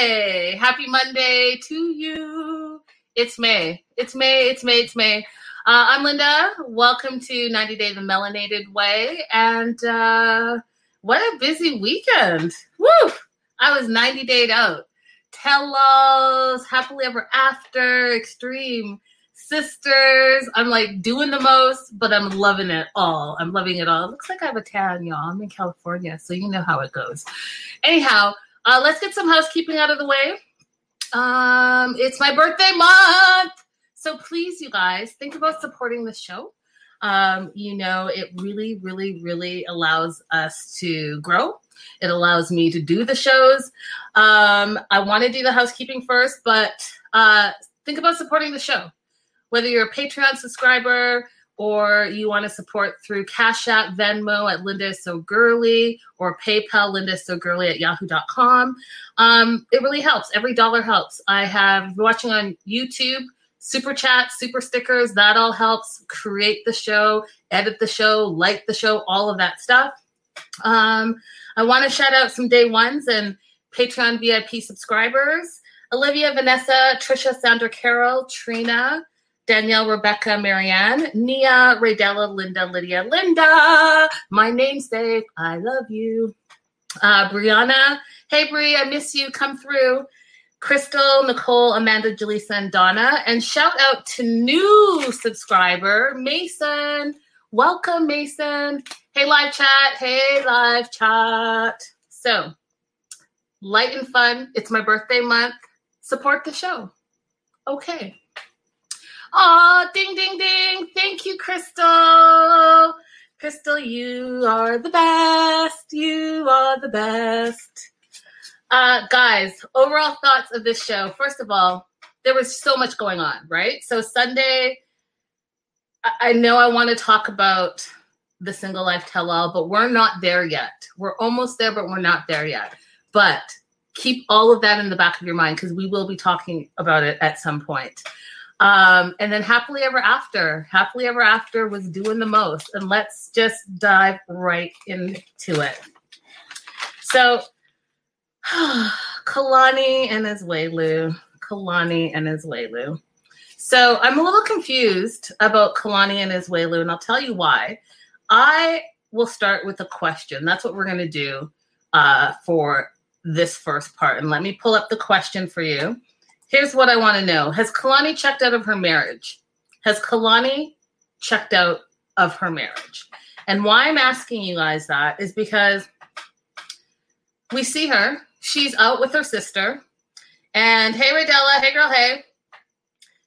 Monday. Happy Monday to you. It's May. It's May. It's May. It's May. Uh, I'm Linda. Welcome to 90 Day the Melanated Way. And uh, what a busy weekend. Woo! I was 90 days out. Tell-alls, happily ever after, extreme sisters. I'm like doing the most, but I'm loving it all. I'm loving it all. It looks like I have a tan, y'all. I'm in California, so you know how it goes. Anyhow, uh, let's get some housekeeping out of the way. Um, it's my birthday month. So please, you guys, think about supporting the show. Um, you know, it really, really, really allows us to grow. It allows me to do the shows. Um, I want to do the housekeeping first, but uh, think about supporting the show whether you're a Patreon subscriber or you want to support through Cash App, Venmo at Linda So Girly, or PayPal Linda So Girly at yahoo.com. Um, it really helps. Every dollar helps. I have watching on YouTube, super chat, super stickers. That all helps create the show, edit the show, like the show, all of that stuff. Um, I want to shout out some day ones and Patreon VIP subscribers. Olivia, Vanessa, Trisha, Sandra, Carol, Trina, Danielle, Rebecca, Marianne, Nia, Raydella, Linda, Lydia, Linda, my namesake, I love you. Uh, Brianna, hey Bri, I miss you, come through. Crystal, Nicole, Amanda, Jaleesa, and Donna. And shout out to new subscriber, Mason. Welcome, Mason. Hey, live chat. Hey, live chat. So, light and fun. It's my birthday month. Support the show. Okay. Oh, ding, ding, ding. Thank you, Crystal. Crystal, you are the best. You are the best. Uh, guys, overall thoughts of this show. First of all, there was so much going on, right? So, Sunday, I, I know I want to talk about the single life tell all, but we're not there yet. We're almost there, but we're not there yet. But keep all of that in the back of your mind because we will be talking about it at some point. Um, and then happily ever after, happily ever after was doing the most. And let's just dive right into it. So, Kalani and Asuelu, Kalani and Asuelu. So I'm a little confused about Kalani and Asuelu, and I'll tell you why. I will start with a question. That's what we're going to do uh, for this first part. And let me pull up the question for you here's what I want to know Has Kalani checked out of her marriage? Has Kalani checked out of her marriage? And why I'm asking you guys that is because we see her. She's out with her sister. And hey, Raydella, hey, girl, hey.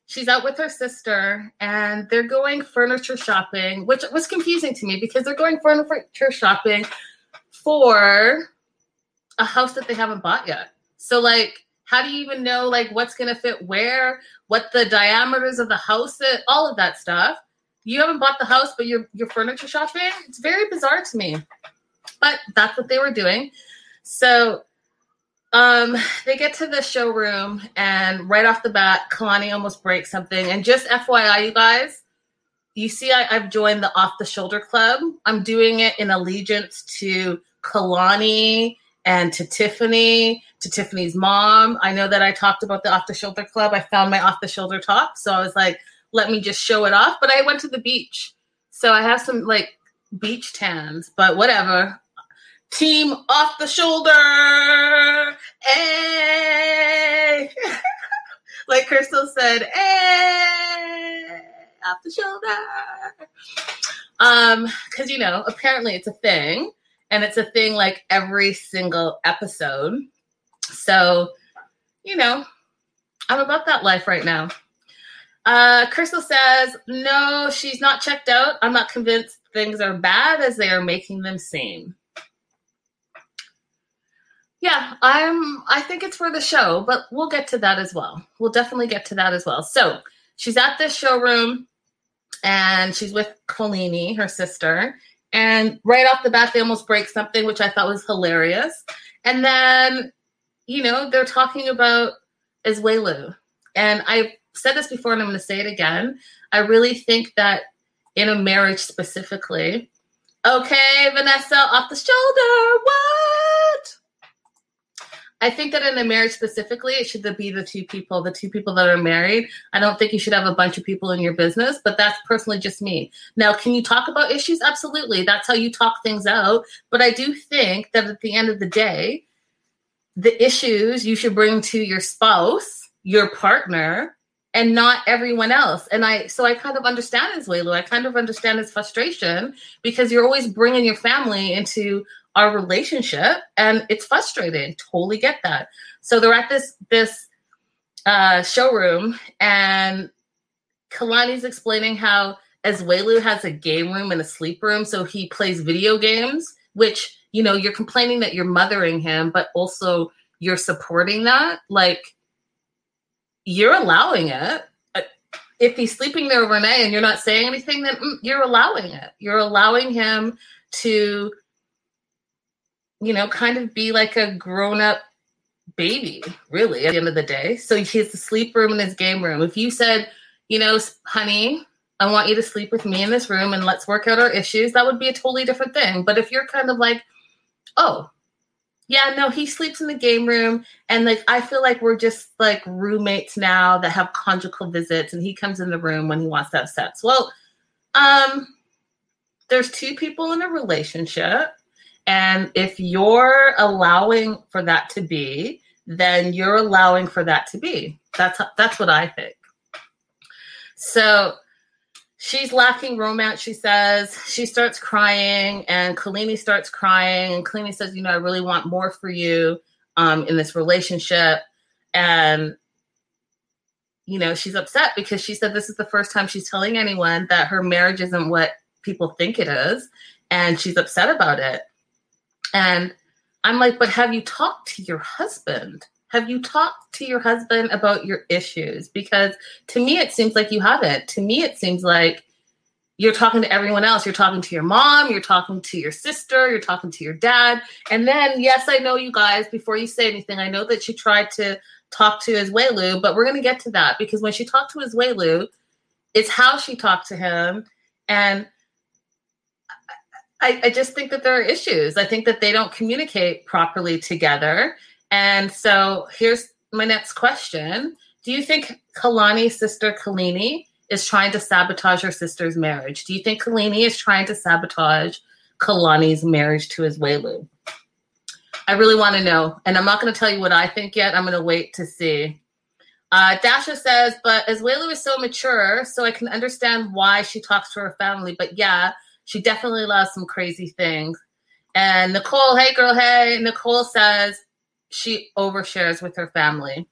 She's out with her sister and they're going furniture shopping, which was confusing to me because they're going furniture shopping for a house that they haven't bought yet. So, like, how do you even know like what's going to fit where, what the diameters of the house, is, all of that stuff? You haven't bought the house, but you're you're furniture shopping. It's very bizarre to me, but that's what they were doing. So um, they get to the showroom, and right off the bat, Kalani almost breaks something. And just FYI, you guys, you see, I, i've joined the Off the Shoulder Club. I'm doing it in allegiance to Kalani and to Tiffany to Tiffany's mom. I know that I talked about the off the shoulder club. I found my off the shoulder top. So I was like, let me just show it off. But I went to the beach. So I have some like beach tans, but whatever. Team off the shoulder. Hey. like Crystal said, hey, off the shoulder. Um, because you know, apparently it's a thing. And it's a thing like every single episode. So, you know, I'm about that life right now. Uh, Crystal says, no, she's not checked out. I'm not convinced things are bad as they are making them seem. Yeah, I'm I think it's for the show, but we'll get to that as well. We'll definitely get to that as well. So she's at this showroom and she's with Kolini, her sister. And right off the bat, they almost break something, which I thought was hilarious. And then you know, they're talking about Asuelu. And I've said this before and I'm going to say it again. I really think that in a marriage specifically, okay, Vanessa, off the shoulder, what? I think that in a marriage specifically, it should be the two people, the two people that are married. I don't think you should have a bunch of people in your business, but that's personally just me. Now, can you talk about issues? Absolutely. That's how you talk things out. But I do think that at the end of the day, the issues you should bring to your spouse, your partner, and not everyone else. And I, so I kind of understand Asuelu. I kind of understand his frustration because you're always bringing your family into our relationship and it's frustrating totally get that so they're at this this uh, showroom and kalani's explaining how Asuelu has a game room and a sleep room so he plays video games which you know you're complaining that you're mothering him but also you're supporting that like you're allowing it uh, if he's sleeping there overnight and you're not saying anything then mm, you're allowing it you're allowing him to you know, kind of be like a grown up baby, really, at the end of the day. So he has the sleep room and his game room. If you said, you know, honey, I want you to sleep with me in this room and let's work out our issues, that would be a totally different thing. But if you're kind of like, oh, yeah, no, he sleeps in the game room. And like, I feel like we're just like roommates now that have conjugal visits and he comes in the room when he wants to have sex. Well, um, there's two people in a relationship and if you're allowing for that to be, then you're allowing for that to be. That's that's what I think. So she's lacking romance, she says. She starts crying, and Kolini starts crying. And Kolini says, You know, I really want more for you um, in this relationship. And, you know, she's upset because she said this is the first time she's telling anyone that her marriage isn't what people think it is. And she's upset about it. And I'm like, but have you talked to your husband? Have you talked to your husband about your issues? Because to me, it seems like you haven't. To me, it seems like you're talking to everyone else. You're talking to your mom, you're talking to your sister, you're talking to your dad. And then, yes, I know you guys, before you say anything, I know that she tried to talk to Asuelu, but we're going to get to that because when she talked to Asuelu, it's how she talked to him. And I, I just think that there are issues. I think that they don't communicate properly together. And so here's my next question. Do you think Kalani's sister Kolini is trying to sabotage her sister's marriage? Do you think Kolini is trying to sabotage Kalani's marriage to Asuelu? I really want to know. And I'm not going to tell you what I think yet. I'm going to wait to see. Uh, Dasha says, but Asuelu is so mature, so I can understand why she talks to her family. But yeah, she definitely loves some crazy things. And Nicole, hey girl, hey. Nicole says she overshares with her family.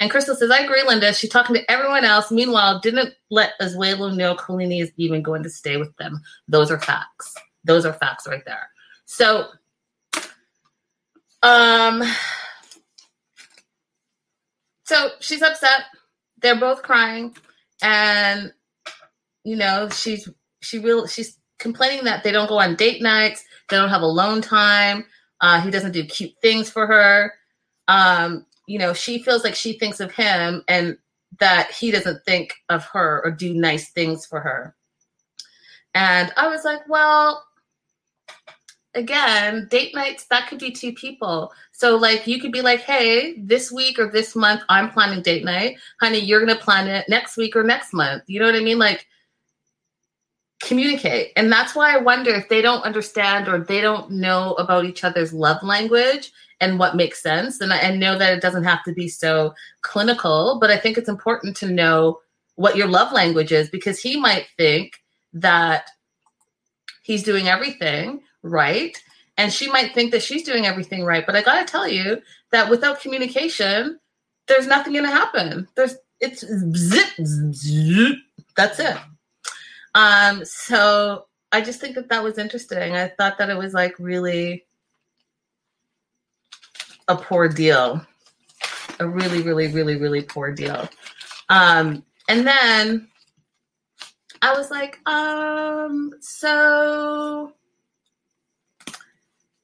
And Crystal says, I agree, Linda. She's talking to everyone else. Meanwhile, didn't let Asuelu know Kolini is even going to stay with them. Those are facts. Those are facts right there. So, um, so she's upset. They're both crying, and you know she's she will she's complaining that they don't go on date nights, they don't have alone time. Uh, he doesn't do cute things for her. Um, you know, she feels like she thinks of him and that he doesn't think of her or do nice things for her. And I was like, well, again, date nights, that could be two people. So, like, you could be like, hey, this week or this month, I'm planning date night. Honey, you're going to plan it next week or next month. You know what I mean? Like, communicate. And that's why I wonder if they don't understand or they don't know about each other's love language and what makes sense. And I, know that it doesn't have to be so clinical, but I think it's important to know what your love language is because he might think that he's doing everything right. And she might think that she's doing everything right. But I got to tell you that without communication, there's nothing going to happen. There's, it's zip, zip, that's it. Um, so I just think that that was interesting. I thought that it was like really a poor deal, a really, really, really, really poor deal. Um, and then I was like, um, so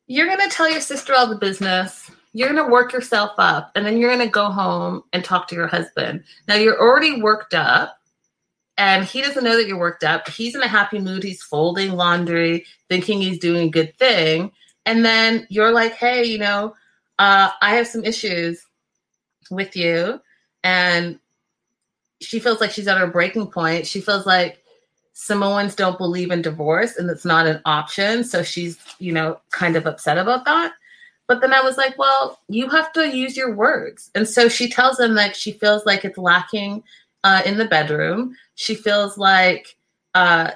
you're to tell your sister all the business. You're to work yourself up, and then you're to go home and talk to your husband. Now, you're already worked up and he doesn't know that you're worked up. He's in a happy mood. He's folding laundry, thinking he's doing a good thing. And then you're like, hey, you know, uh, I have some issues with you. And she feels like she's at her breaking point. She feels like Samoans don't believe in divorce and it's not an option. So she's, you know, kind of upset about that. But then I was like, well, you have to use your words. And so she tells him that she feels like it's lacking uh, in the bedroom. She feels like uh,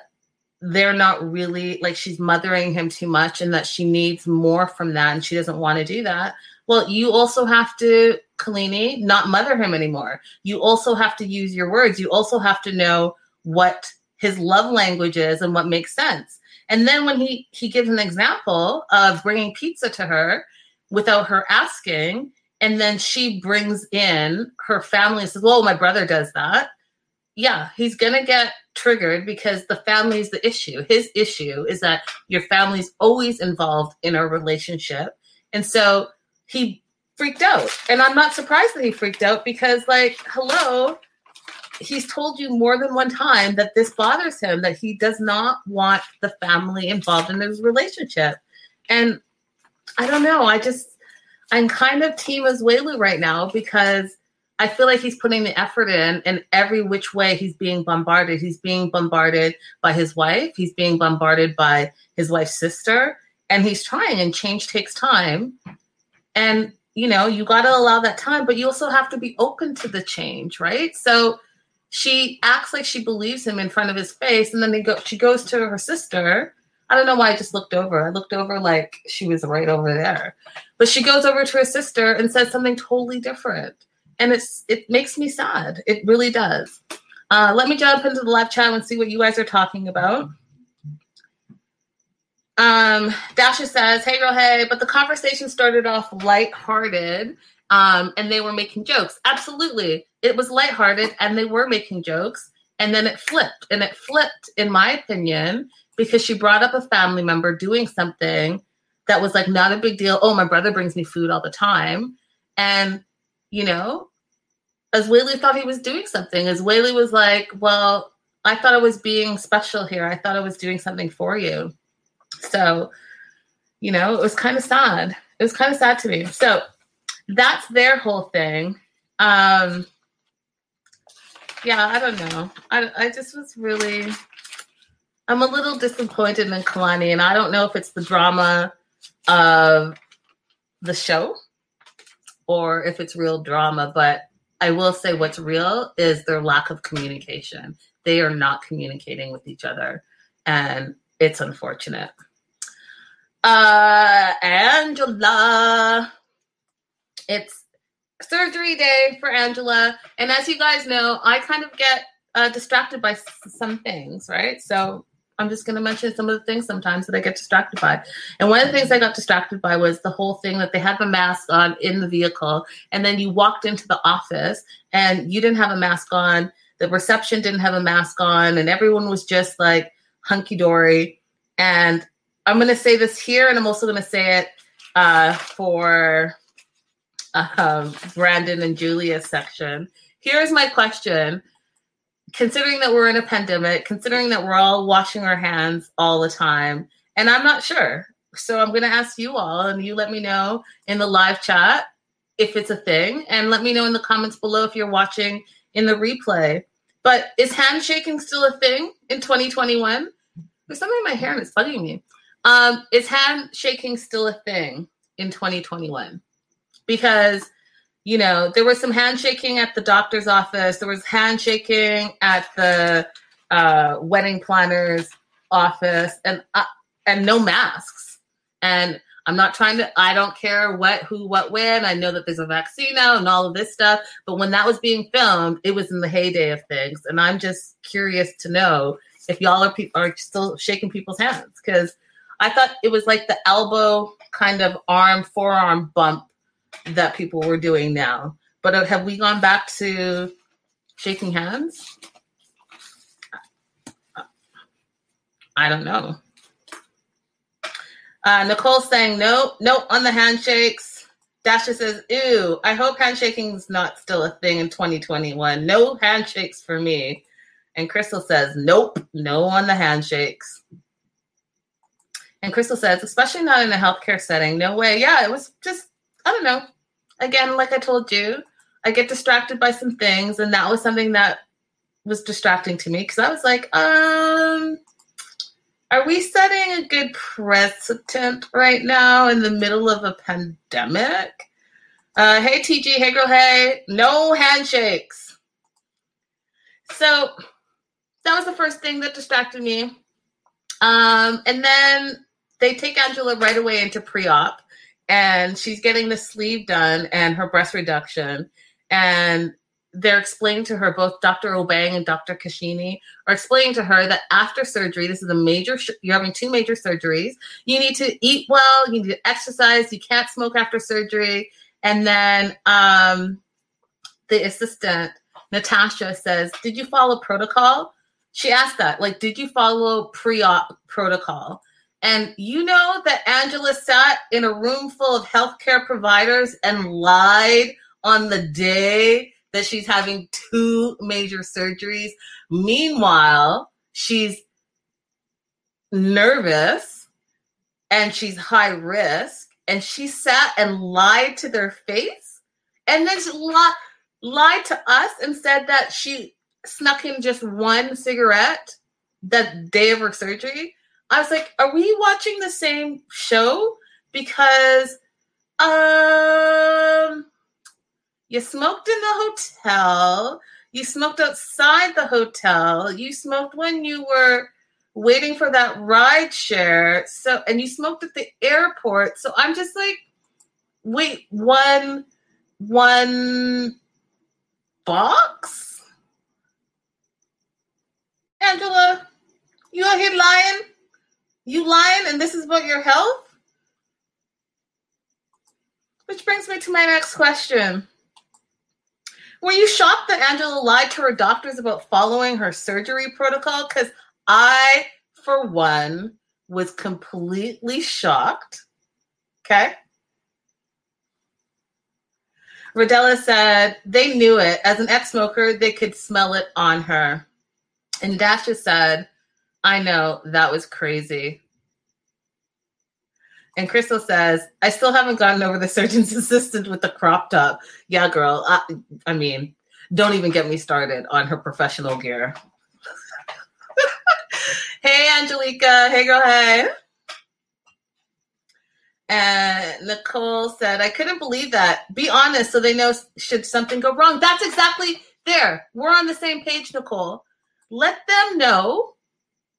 they're not really, like she's mothering him too much and that she needs more from that and she doesn't want to do that. Well, you also have to, Kalini, not mother him anymore. You also have to use your words. You also have to know what his love language is and what makes sense. And then when he he gives an example of bringing pizza to her without her asking, and then she brings in her family and says, "Well, my brother does that." Yeah, he's gonna get triggered because the family is the issue. His issue is that your family's always involved in a relationship, and so he freaked out. And I'm not surprised that he freaked out because, like, hello, he's told you more than one time that this bothers him, that he does not want the family involved in his relationship. And I don't know. I just, I'm kind of team Asuelu right now because I feel like he's putting the effort in, and every which way he's being bombarded. He's being bombarded by his wife, he's being bombarded by his wife's sister, and he's trying, and change takes time. And you know, you got to allow that time, but you also have to be open to the change, right? So she acts like she believes him in front of his face, and then they go. She goes to her sister. I don't know why I just looked over. I looked over like she was right over there, but she goes over to her sister and says something totally different, and it's it makes me sad. It really does. Uh, let me jump into the live chat and see what you guys are talking about. Um, Dasha says, "Hey girl, hey," but the conversation started off lighthearted, um, and they were making jokes. Absolutely, it was lighthearted, and they were making jokes, and then it flipped, and it flipped, in my opinion, because she brought up a family member doing something that was like not a big deal. Oh, my brother brings me food all the time, and you know, Asuelu thought he was doing something. Asuelu was like, "Well, I thought I was being special here. I thought I was doing something for you." So, you know, it was kind of sad. It was kind of sad to me. So that's their whole thing. Um, yeah, I don't know. I, I just was really, I'm a little disappointed in Kalani, and I don't know if it's the drama of the show or if it's real drama, but I will say what's real is their lack of communication. They are not communicating with each other, and it's unfortunate. Uh, Angela. It's surgery day for Angela. And as you guys know, I kind of get uh, distracted by some things, right? So I'm just going to mention some of the things sometimes that I get distracted by. And one of the things I got distracted by was the whole thing that they had the mask on in the vehicle. And then you walked into the office and you didn't have a mask on. The reception didn't have a mask on. And everyone was just like hunky dory. And I'm going to say this here, and I'm also going to say it uh, for uh, Brandon and Julia's section. Here's my question. Considering that we're in a pandemic, considering that we're all washing our hands all the time, and I'm not sure. So I'm going to ask you all, and you let me know in the live chat if it's a thing, and let me know in the comments below if you're watching in the replay. But is handshaking still a thing in 2021? There's something in my hair and it's bugging me. Um, is handshaking still a thing in 2021? Because you know there was some handshaking at the doctor's office. There was handshaking at the uh, wedding planner's office, and uh, and no masks. And I'm not trying to. I don't care what, who, what, when. I know that there's a vaccine now and all of this stuff. But when that was being filmed, it was in the heyday of things, and I'm just curious to know if y'all are pe- are still shaking people's hands because I thought it was like the elbow kind of arm forearm bump that people were doing now. But uh, have we gone back to shaking hands? I don't know. Uh, Nicole saying no, no on the handshakes. Dasha says, ew, I hope handshaking is not still a thing in 2021. No handshakes for me. And Crystal says, nope, no on the handshakes. And Crystal says, especially not in a healthcare setting. No way. Yeah, it was just I don't know. Again, like I told you, I get distracted by some things, and that was something that was distracting to me because I was like, um, are we setting a good precedent right now in the middle of a pandemic? Uh, hey, TG, hey, girl, hey, no handshakes. So that was the first thing that distracted me. Um, and then they take Angela right away into pre op, and she's getting the sleeve done and her breast reduction. And they're explaining to her, both Dr. Obeng and Dr. Kashini are explaining to her that after surgery, this is a major, you're having two major surgeries. You need to eat well, you need to exercise, you can't smoke after surgery. And then um, the assistant, Natasha, says, Did you follow protocol? She asked that, like, did you follow pre op protocol? And you know that Angela sat in a room full of healthcare providers and lied on the day that she's having two major surgeries. Meanwhile, she's nervous and she's high risk and she sat and lied to their face and then she li- lied to us and said that she snuck in just one cigarette that day of her surgery. I was like, are we watching the same show? Because um you smoked in the hotel. You smoked outside the hotel. You smoked when you were waiting for that ride share. So, and you smoked at the airport. So I'm just like, wait, one, one box? Angela, you out here lying? You lying and this is about your health? Which brings me to my next question. Were you shocked that Angela lied to her doctors about following her surgery protocol? Because I, for one, was completely shocked. Okay. Rodella said they knew it. As an ex smoker, they could smell it on her. And Dasha said, I know, that was crazy. And Crystal says, I still haven't gotten over the surgeon's assistant with the crop top. Yeah, girl. I, I mean, don't even get me started on her professional gear. hey, Angelica. Hey, girl. Hey. And Nicole said, I couldn't believe that. Be honest so they know should something go wrong. That's exactly there. We're on the same page, Nicole. Let them know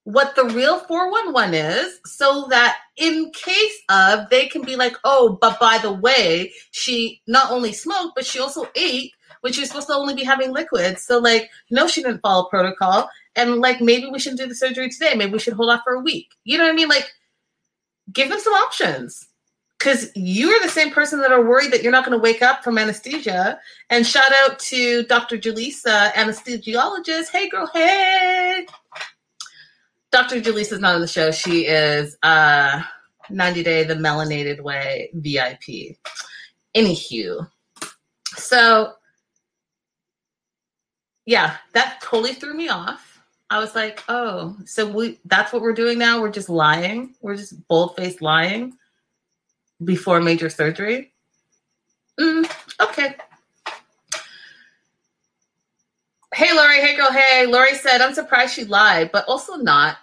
what the real 411 is so that in case of they can be like oh but by the way she not only smoked but she also ate which you're supposed to only be having liquids so like no she didn't follow protocol and like maybe we shouldn't do the surgery today maybe we should hold off for a week you know what i mean like give them some options because you're the same person that are worried that you're not going to wake up from anesthesia. And shout out to Dr. Jaleesa, anesthesiologist. Hey, girl, hey. Dr. Jaleesa is not on the show. She is uh, 90 Day the Melanated Way VIP. Anywho, so yeah, that totally threw me off. I was like, oh, so we that's what we're doing now. We're just lying. We're just bold faced lying before major surgery. Mm, okay. Hey, Lori. Hey, girl. Hey, Lori said, I'm surprised she lied, but also not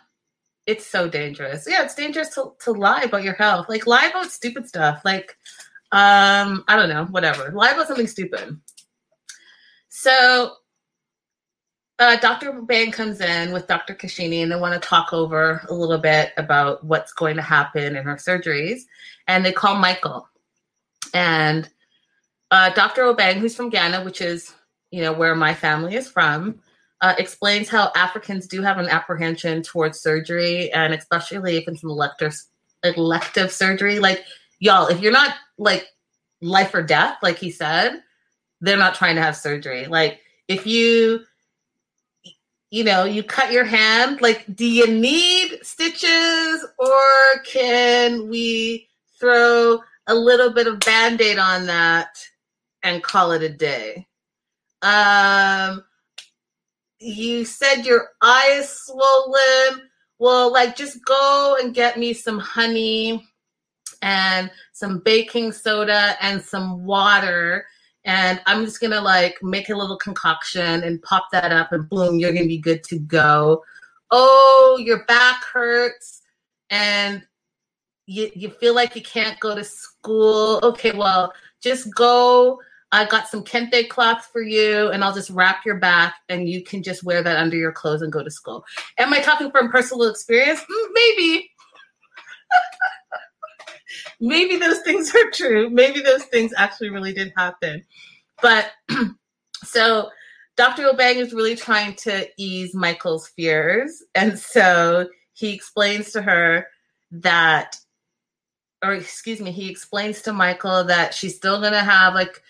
it's so dangerous. Yeah, it's dangerous to, to lie about your health. Like lie about stupid stuff. Like, um, I don't know, whatever. Lie about something stupid. So uh, Dr. Bang comes in with Dr. Kashini and they want to talk over a little bit about what's going to happen in her surgeries. And they call Michael. And uh, Dr. Obeng, who's from Ghana, which is, you know, where my family is from, uh, explains how Africans do have an apprehension towards surgery, and especially if it's an elective elective surgery. Like y'all, if you're not like life or death, like he said, they're not trying to have surgery. Like if you you know, you cut your hand, like do you need stitches or can we throw a little bit of band-aid on that and call it a day? Um you said your eye is swollen. Well, like just go and get me some honey and some baking soda and some water. And I'm just gonna like make a little concoction and pop that up, and boom, you're gonna be good to go. Oh, your back hurts, and you, you feel like you can't go to school. Okay, well, just go. I got some kente cloth for you, and I'll just wrap your back, and you can just wear that under your clothes and go to school. Am I talking from personal experience? Mm, maybe. maybe those things are true. Maybe those things actually really did happen. But so Dr. Obeng is really trying to ease Michael's fears. And so he explains to her that, or excuse me, he explains to Michael that she's still going to have like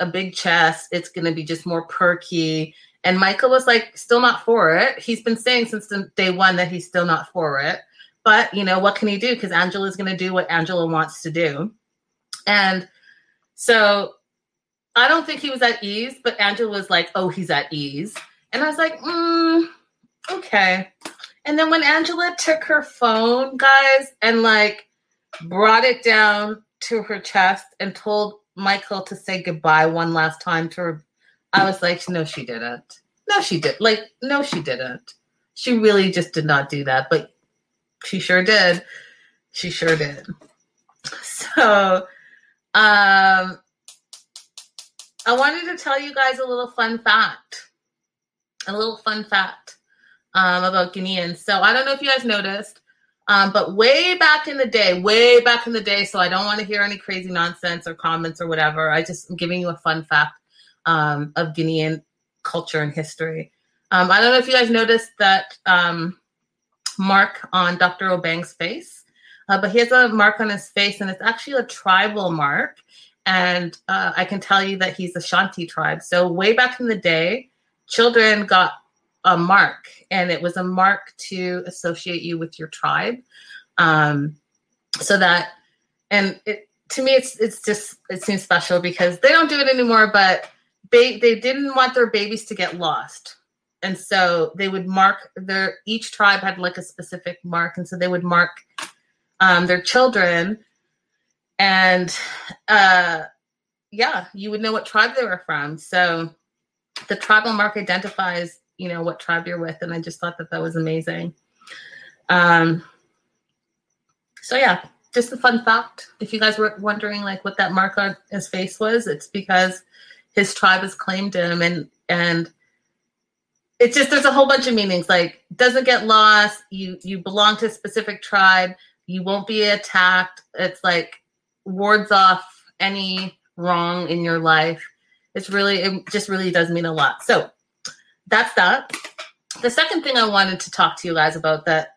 a big chest. It's going to be just more perky. And Michael was like, still not for it. He's been saying since the day one that he's still not for it. But you know, what can he do? Because Angela's going to do what Angela wants to do. And so I don't think he was at ease, but Angela was like, oh, he's at ease. And I was like, mm, okay. And then when Angela took her phone, guys, and like brought it down to her chest and told Michael to say goodbye one last time to her, I was like, no, she didn't. No, she did. Like, no, she didn't. She really just did not do that. But she sure did. She sure did. So, um, I wanted to tell you guys a little fun fact. A little fun fact um, about Ghanaians. So I don't know if you guys noticed, um, but way back in the day, way back in the day, so I don't want to hear any crazy nonsense or comments or whatever. I just am giving you a fun fact um, of Ghanaian culture and history. Um, I don't know if you guys noticed that um, mark on Dr. Obeng's face. Uh, but he has a mark on his face, and it's actually a tribal mark. And uh, I can tell you that he's Ashanti tribe. So, way back in the day, children got a mark, and it was a mark to associate you with your tribe. Um, so that, and it, to me, it's it's just it seems special because they don't do it anymore. But they they didn't want their babies to get lost and so they would mark their each tribe had like a specific mark and so they would mark um, their children and uh, yeah you would know what tribe they were from so the tribal mark identifies you know what tribe you're with and i just thought that that was amazing. Um, so yeah just a fun fact. If you guys were wondering like what that mark on his face was it's because his tribe has claimed him and and it's just there's a whole bunch of meanings. Like doesn't get lost. You you belong to a specific tribe. You won't be attacked. It's like wards off any wrong in your life. It's really it just really does mean a lot. So that's that the second thing i wanted to talk to you guys about that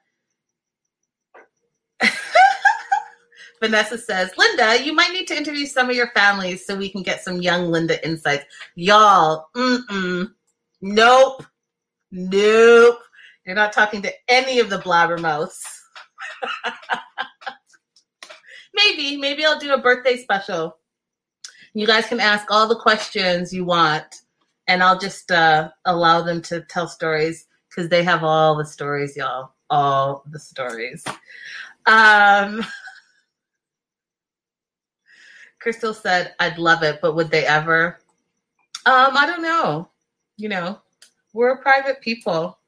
Vanessa says, Linda, you might need to interview some of your families so we can get some young Linda insights. Y'all, mm-mm, nope. Nope. You're not talking to any of the blabbermouths. maybe, maybe I'll do a birthday special. You guys can ask all the questions you want, and I'll just uh, allow them to tell stories because they have all the stories, y'all. All the stories. Um, Crystal said, I'd love it, but would they ever? Um, I don't know. You know, we're private people.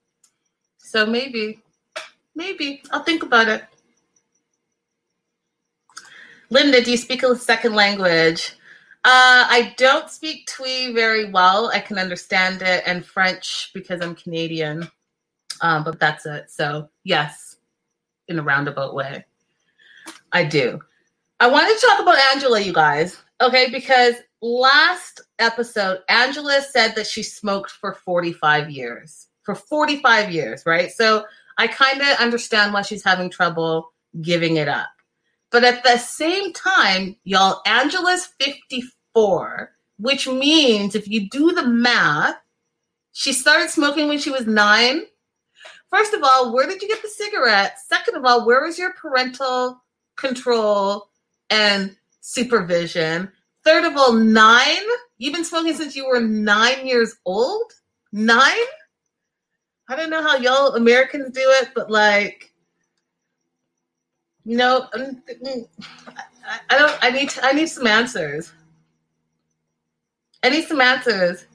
So maybe, maybe I'll think about it. Linda, do you speak a second language? Uh, I don't speak Twi very well. I can understand it and French because I'm Canadian, um, but that's it. So, yes, in a roundabout way, I do. I wanted to talk about Angela, you guys, okay, because last episode, Angela said that she smoked for 45 years. For 45 years, right? So I kind of understand why she's having trouble giving it up. But at the same time, y'all, Angela's 54, which means if you do the math, she started smoking when she was nine. First of all, where did you get the cigarettes? Second of all, where was your parental control and supervision? Third of all, nine? You've been smoking since you were nine years old? Nine? I don't know how y'all Americans do it, but like, You know, mm, I, don't. I need. I need some answers. I need some answers.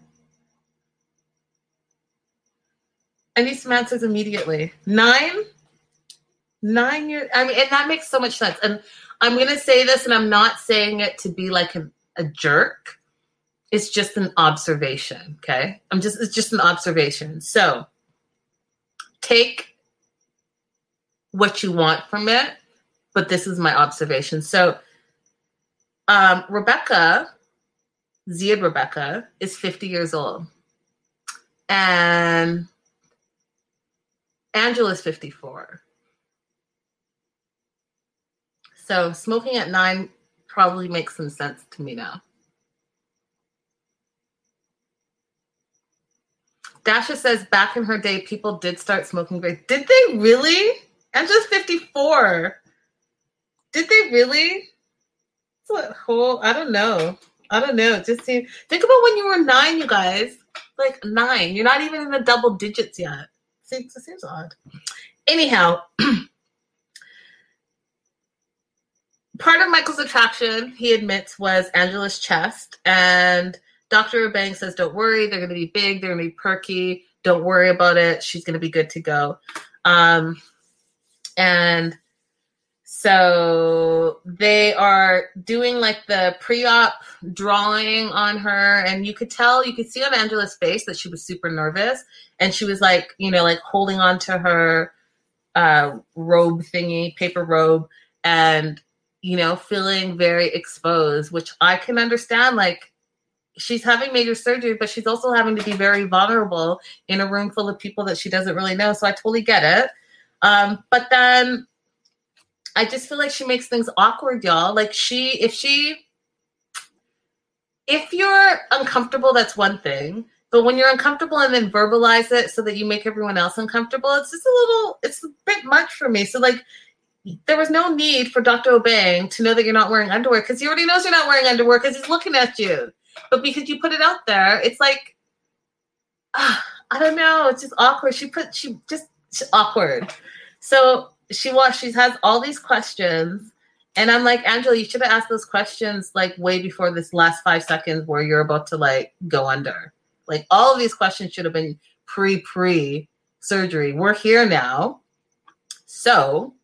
I need some answers immediately. Nine, nine years. I mean, and that makes so much sense. And I'm gonna say this, and I'm not saying it to be like a, a jerk. It's just an observation. Okay, I'm just. It's just an observation. So take what you want from it, but this is my observation. So, um, Rebecca, Zied Rebecca, is 50 years old. And Angela's 54. So, smoking at nine probably makes some sense to me now. Dasha says back in her day, people did start smoking vape. Did they really? Angela's 54. Did they really? Whole? I don't know. I don't know. Just seems. Think about when you were nine, you guys. Like nine. You're not even in the double digits yet. Seems, it seems odd. Anyhow, part of Michael's attraction, he admits, was Angela's chest. And Dr. Bang says, Don't worry, they're going to be big, they're going to be perky. Don't worry about it. She's going to be good to go. Um, and so they are doing like the pre-op drawing on her and you could tell you could see on angela's face that she was super nervous and she was like you know like holding on to her uh, robe thingy paper robe and you know feeling very exposed which i can understand like she's having major surgery but she's also having to be very vulnerable in a room full of people that she doesn't really know so i totally get it. Um, but then I just feel like she makes things awkward, y'all. Like she, if she, if you're uncomfortable, that's one thing. But when you're uncomfortable and then verbalize it so that you make everyone else uncomfortable, it's just a little, it's a bit much for me. So like, there was no need for Dr. Obeng to know that you're not wearing underwear because he already knows you're not wearing underwear because he's looking at you. But because you put it out there, it's like, uh, I don't know. It's just awkward. She put, she just awkward. So she was she has all these questions. And i'm like angela you should have asked those questions like way before this last five seconds where you're about to like go under. Like all of these questions should have been pre pre surgery we're here now. So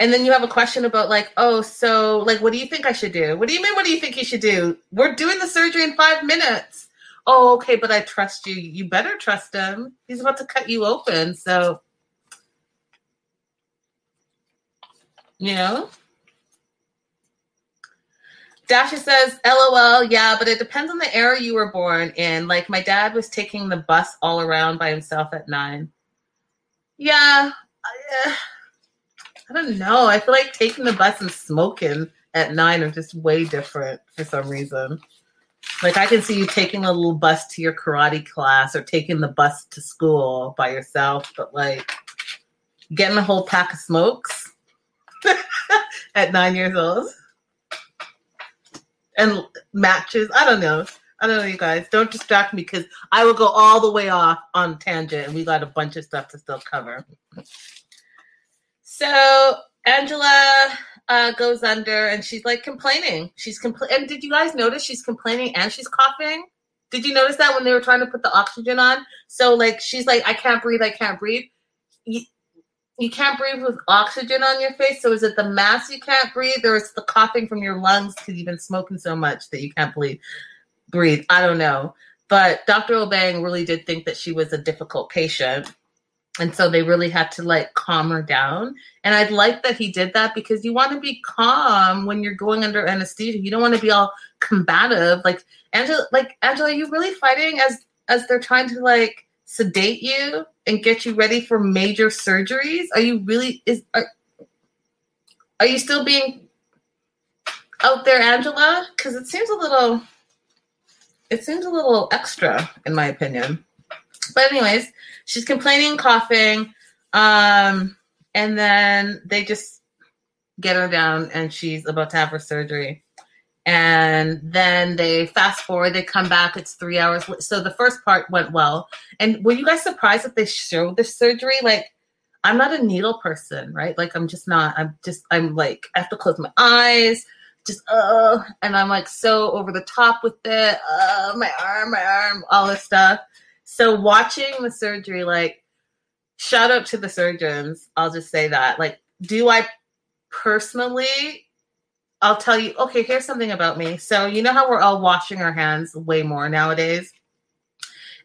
and then you have a question about like oh so like what do you think i should do? What do you mean what do you think you should do? We're doing the surgery in five minutes oh, okay, but I trust you. You better trust him. He's about to cut you open. So, you know? Dasha says, LOL, yeah, but it depends on the era you were born in. Like, my dad was taking the bus all around by himself at nine. Yeah, I, uh, I don't know. I feel like taking the bus and smoking at nine are just way different for some reason. Like I can see you taking a little bus to your karate class or taking the bus to school by yourself, but like getting a whole pack of smokes at nine years old and matches. I don't know. I don't know, you guys. Don't distract me because I will go all the way off on tangent, and we got a bunch of stuff to still cover. So Angela uh, goes under and she's like complaining. She's compl- and did you guys notice she's complaining and she's coughing? Did you notice that when they were trying to put the oxygen on? So like she's like, I can't breathe, I can't breathe. You, you can't breathe with oxygen on your face. So is it the mask you can't breathe, or is the coughing from your lungs because you've been smoking so much that you can't breathe? Breathe. I don't know. But Dr. Obeng really did think that she was a difficult patient and so they really had to like calm her down. And i'd like that he did that because you want to be calm when you're going under anesthesia. You don't want to be all combative. Like angela like angela are you really fighting as as they're trying to like sedate you and get you ready for major surgeries? Are you really is are, are you still being out there angela? Because it seems a little it seems a little extra in my opinion but anyways she's complaining, coughing, um, and then they just get her down, and she's about to have her surgery. And then they fast forward, they come back, it's three hours. So the first part went well. And were you guys surprised that they showed the surgery? Like, I'm not a needle person, right? Like I'm just not. I'm just I'm like I have to close my eyes, just uh, and I'm like so over the top with it. Uh, my arm, my arm, all this stuff. So watching the surgery, like shout out to the surgeons. I'll just say that. Like, do I personally? I'll tell you. Okay, here's something about me. So you know how we're all washing our hands way more nowadays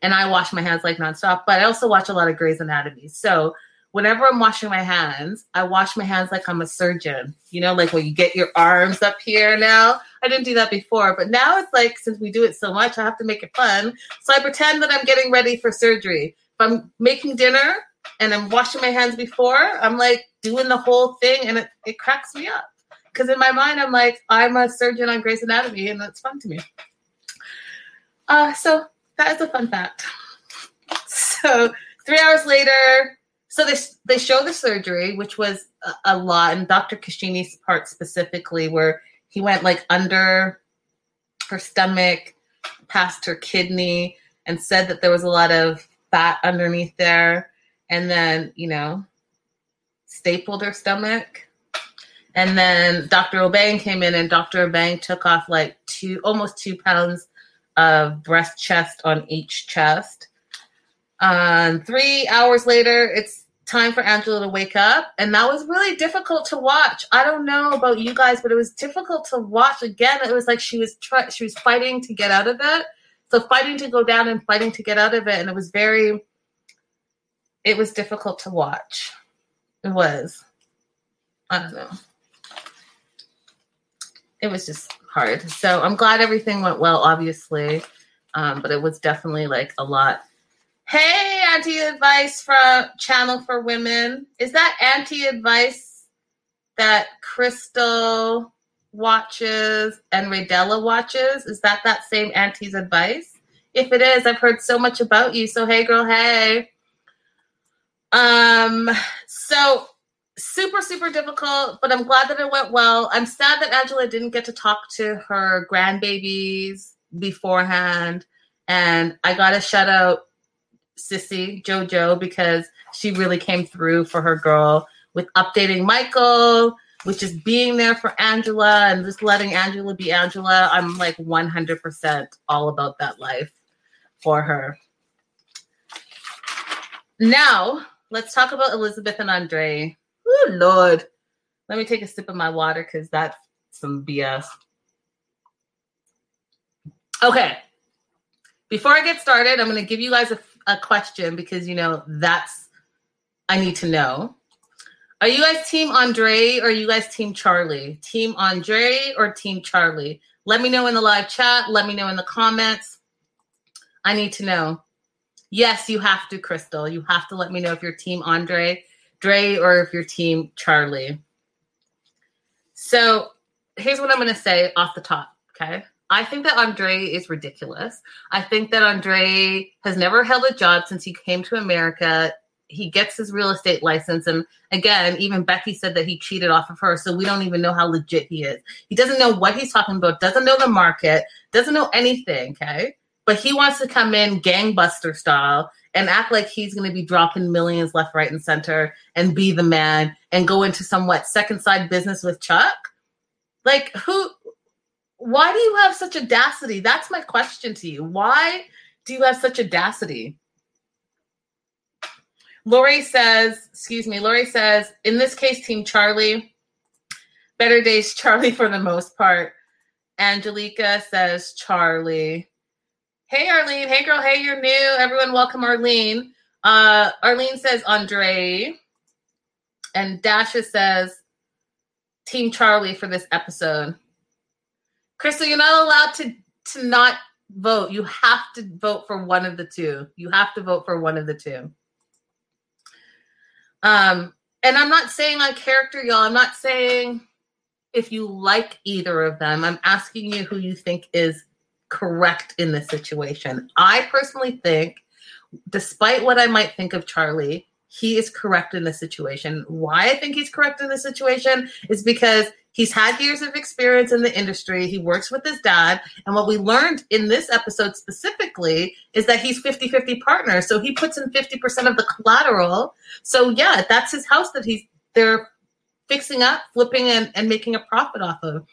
and I wash my hands like nonstop. But I also watch a lot of Grey's Anatomy. So whenever I'm washing my hands, I wash my hands like I'm a surgeon. You know, like when you get your arms up here now. I didn't do that before, but now it's like since we do it so much, I have to make it fun. So I pretend that I'm getting ready for surgery. If I'm making dinner and I'm washing my hands before, I'm like doing the whole thing and it, it cracks me up. Because in my mind, I'm like, I'm a surgeon on Grey's Anatomy, and that's fun to me. Uh, so that is a fun fact. So three hours later, so they they show the surgery, which was a, a lot, and Dr. Kashini's part specifically, where he went like under her stomach, past her kidney, and said that there was a lot of fat underneath there, and then you know, stapled her stomach. And then Dr. Obeng came in, and Dr. Obeng took off like two, almost two pounds of breast chest on each chest. Um, three hours later, it's time for Angela to wake up, and that was really difficult to watch. I don't know about you guys, but it was difficult to watch. Again, it was like she was try- she was fighting to get out of it. So fighting to go down and fighting to get out of it, and it was very, it was difficult to watch. It was. I don't know. It was just hard. So I'm glad everything went well, obviously, um, but it was definitely like a lot. Hey, anti advice from Channel for Women. Is that anti advice that Crystal watches and Radella watches? Is that that same auntie's advice? If it is, I've heard so much about you. So hey, girl, hey. Um. So super super difficult but i'm glad that it went well i'm sad that angela didn't get to talk to her grandbabies beforehand and i gotta shout out sissy jojo because she really came through for her girl with updating michael with just being there for angela and just letting angela be angela i'm like 100% all about that life for her now let's talk about elizabeth and andre Oh Lord. Let me take a sip of my water because that's some BS. Okay. Before I get started, I'm going to give you guys a, a question because, you know, that's, I need to know. Are you guys team Andre or you guys team Charlie? Team Andre or team Charlie? Let me know in the live chat. Let me know in the comments. I need to know. Yes, you have to, Crystal. You have to let me know if you're team Andre Dre or if you're team Charlie. So here's what I'm going to say off the top. Okay. I think that Andre is ridiculous. I think that Andre has never held a job since he came to America. He gets his real estate license. And again, even Becky said that he cheated off of her. So we don't even know how legit he is. He doesn't know what he's talking about, doesn't know the market, doesn't know anything. Okay. But he wants to come in gangbuster style and act like he's going to be dropping millions left, right, and center and be the man and go into somewhat second side business with Chuck? Like, who, why do you have such audacity? That's my question to you. Why do you have such audacity? Lori says, excuse me, Lori says, in this case, Team Charlie, better days, Charlie for the most part. Angelica says, Charlie. Hey, Arlene. Hey, girl. Hey, you're new. Everyone, welcome Arlene. Uh, Arlene says Andre. And Dasha says Team Charlie for this episode. Crystal, you're not allowed to, to not vote. You have to vote for one of the two. You have to vote for one of the two. Um, and I'm not saying on character, y'all. I'm not saying if you like either of them. I'm asking you who you think is correct in this situation. I personally think, despite what I might think of Charlie, he is correct in this situation. Why I think he's correct in this situation is because He's had years of experience in the industry. He works with his dad. And what we learned in this episode specifically is that he's 50 50 partner. So he puts in 50% of the collateral. So, yeah, that's his house that he's they're fixing up, flipping, and, and making a profit off of.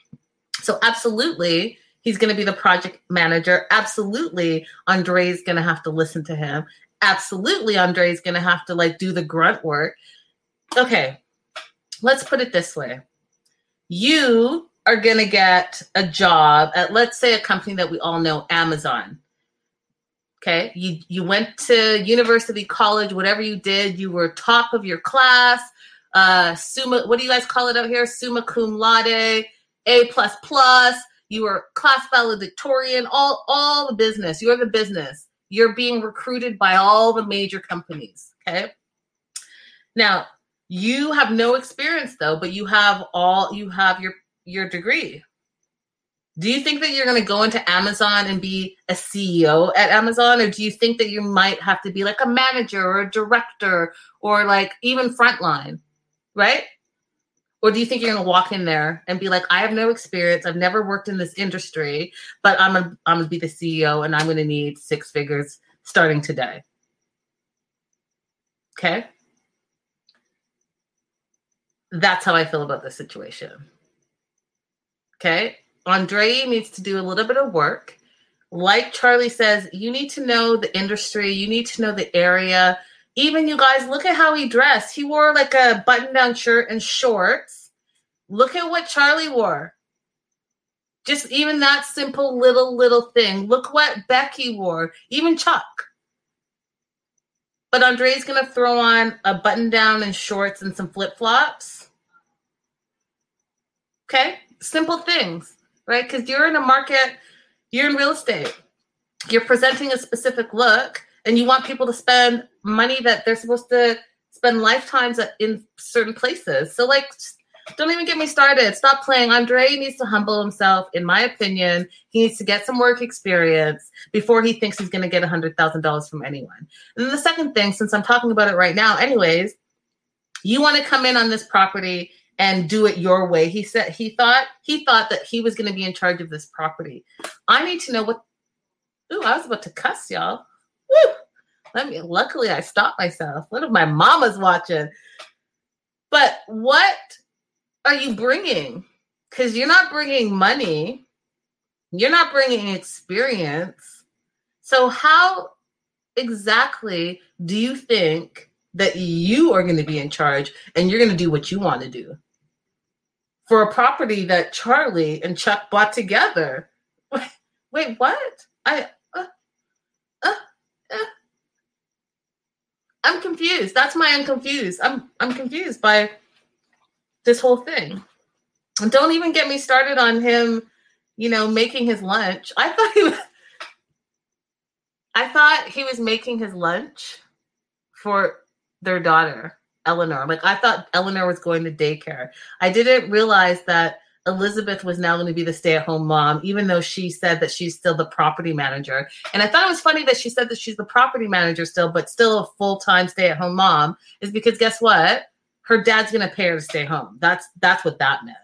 So, absolutely, he's going to be the project manager. Absolutely, Andre's going to have to listen to him. Absolutely, Andre's going to have to like do the grunt work. Okay, let's put it this way you are going to get a job at let's say a company that we all know amazon. Okay? You you went to university college whatever you did you were top of your class uh summa what do you guys call it out here? Summa cum laude a plus plus. You were class valedictorian all all the business. You're the business. You're being recruited by all the major companies okay? Now you have no experience though, but you have all you have your your degree. Do you think that you're going to go into Amazon and be a CEO at Amazon or do you think that you might have to be like a manager or a director or like even frontline, right? Or do you think you're going to walk in there and be like, I have no experience. I've never worked in this industry, but I'm a, I'm going to be the CEO and I'm going to need six figures starting today. Okay. That's how I feel about the situation. Okay. Andre needs to do a little bit of work. Like Charlie says, you need to know the industry, you need to know the area. Even you guys, look at how he dressed. He wore like a button down shirt and shorts. Look at what Charlie wore. Just even that simple little, little thing. Look what Becky wore, even Chuck. But Andre's going to throw on a button down and shorts and some flip flops Okay. Simple things, right? Because you're in a market, you're in real estate, you're presenting a specific look, and you want people to spend money that they're supposed to spend lifetimes in certain places. So, like, don't even get me started. Stop playing. Andre needs to humble himself, in my opinion. He needs to get some work experience before he thinks he's going to get $100,000 from anyone. And the second thing, since I'm talking about it right now, anyways, you want to come in on this property and do it your way. He said he thought he thought that he was going to be in charge of this property. I need to know what. Ooh, I was about to cuss y'all. Woo! Let me. Luckily, I stopped myself. What if my mama's watching? But what are you bringing? Because you're not bringing money. You're not bringing experience. So how exactly do you think that you are going to be in charge and you're going to do what you want to do for a property that Charlie and Chuck bought together. Wait, what? I uh, uh, uh. I'm confused. That's my I'm confused. I'm I'm confused by this whole thing. And don't even get me started on him, you know, making his lunch. I thought he was I thought he was making his lunch for their daughter, Eleanor. Like I thought Eleanor was going to daycare. I didn't realize that Elizabeth was now going to be the stay-at-home mom, even though she said that she's still the property manager. And I thought it was funny that she said that she's the property manager still, but still a full-time stay-at-home mom, is because guess what? Her dad's going to pay her to stay home. That's that's what that meant.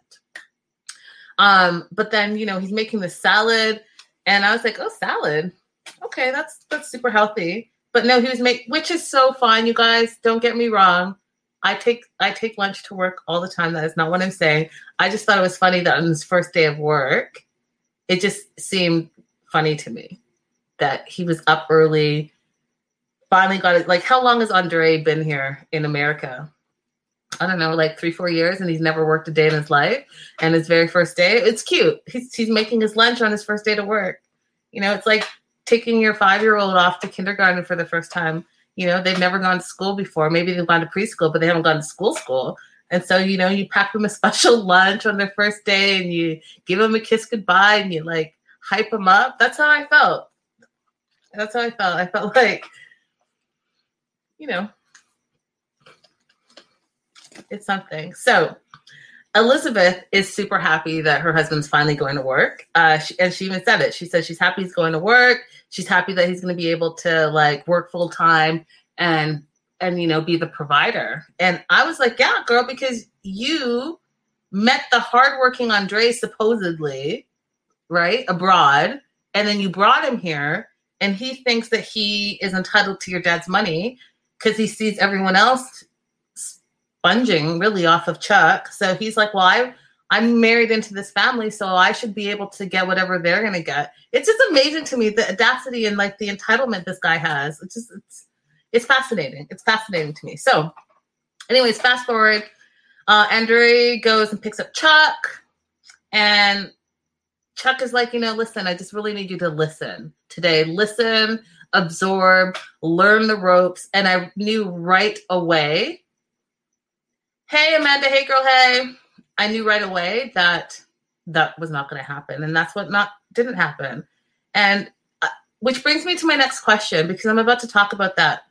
Um, but then you know he's making the salad, and I was like, oh, salad. Okay, that's that's super healthy. But no, he was make which is so fine, you guys. Don't get me wrong. I take I take lunch to work all the time. That is not what I'm saying. I just thought it was funny that on his first day of work, it just seemed funny to me that he was up early, finally got it. Like, how long has Andre been here in America? I don't know, like three, four years, and he's never worked a day in his life. And his very first day, it's cute. He's he's making his lunch on his first day to work. You know, it's like taking your five year old off to kindergarten for the first time. You know, they've never gone to school before. Maybe they've gone to preschool, but they haven't gone to school school. And so, you know, you pack them a special lunch on their first day and you give them a kiss goodbye and you like hype them up. That's how I felt. That's how I felt. I felt like, you know, it's something. So, Elizabeth is super happy that her husband's finally going to work. Uh, she, and she even said it. She said she's happy he's going to work. She's happy that he's going to be able to like work full time and and you know be the provider. And I was like, yeah, girl, because you met the hardworking Andre supposedly, right, abroad, and then you brought him here, and he thinks that he is entitled to your dad's money because he sees everyone else sponging really off of Chuck. So he's like, well, I. I'm married into this family, so I should be able to get whatever they're gonna get. It's just amazing to me the audacity and like the entitlement this guy has. It's just it's it's fascinating. It's fascinating to me. So, anyways, fast forward. Uh, Andre goes and picks up Chuck, and Chuck is like, you know, listen, I just really need you to listen today. Listen, absorb, learn the ropes. And I knew right away. Hey, Amanda. Hey, girl. Hey. I knew right away that that was not going to happen, and that's what not didn't happen. And uh, which brings me to my next question because I'm about to talk about that.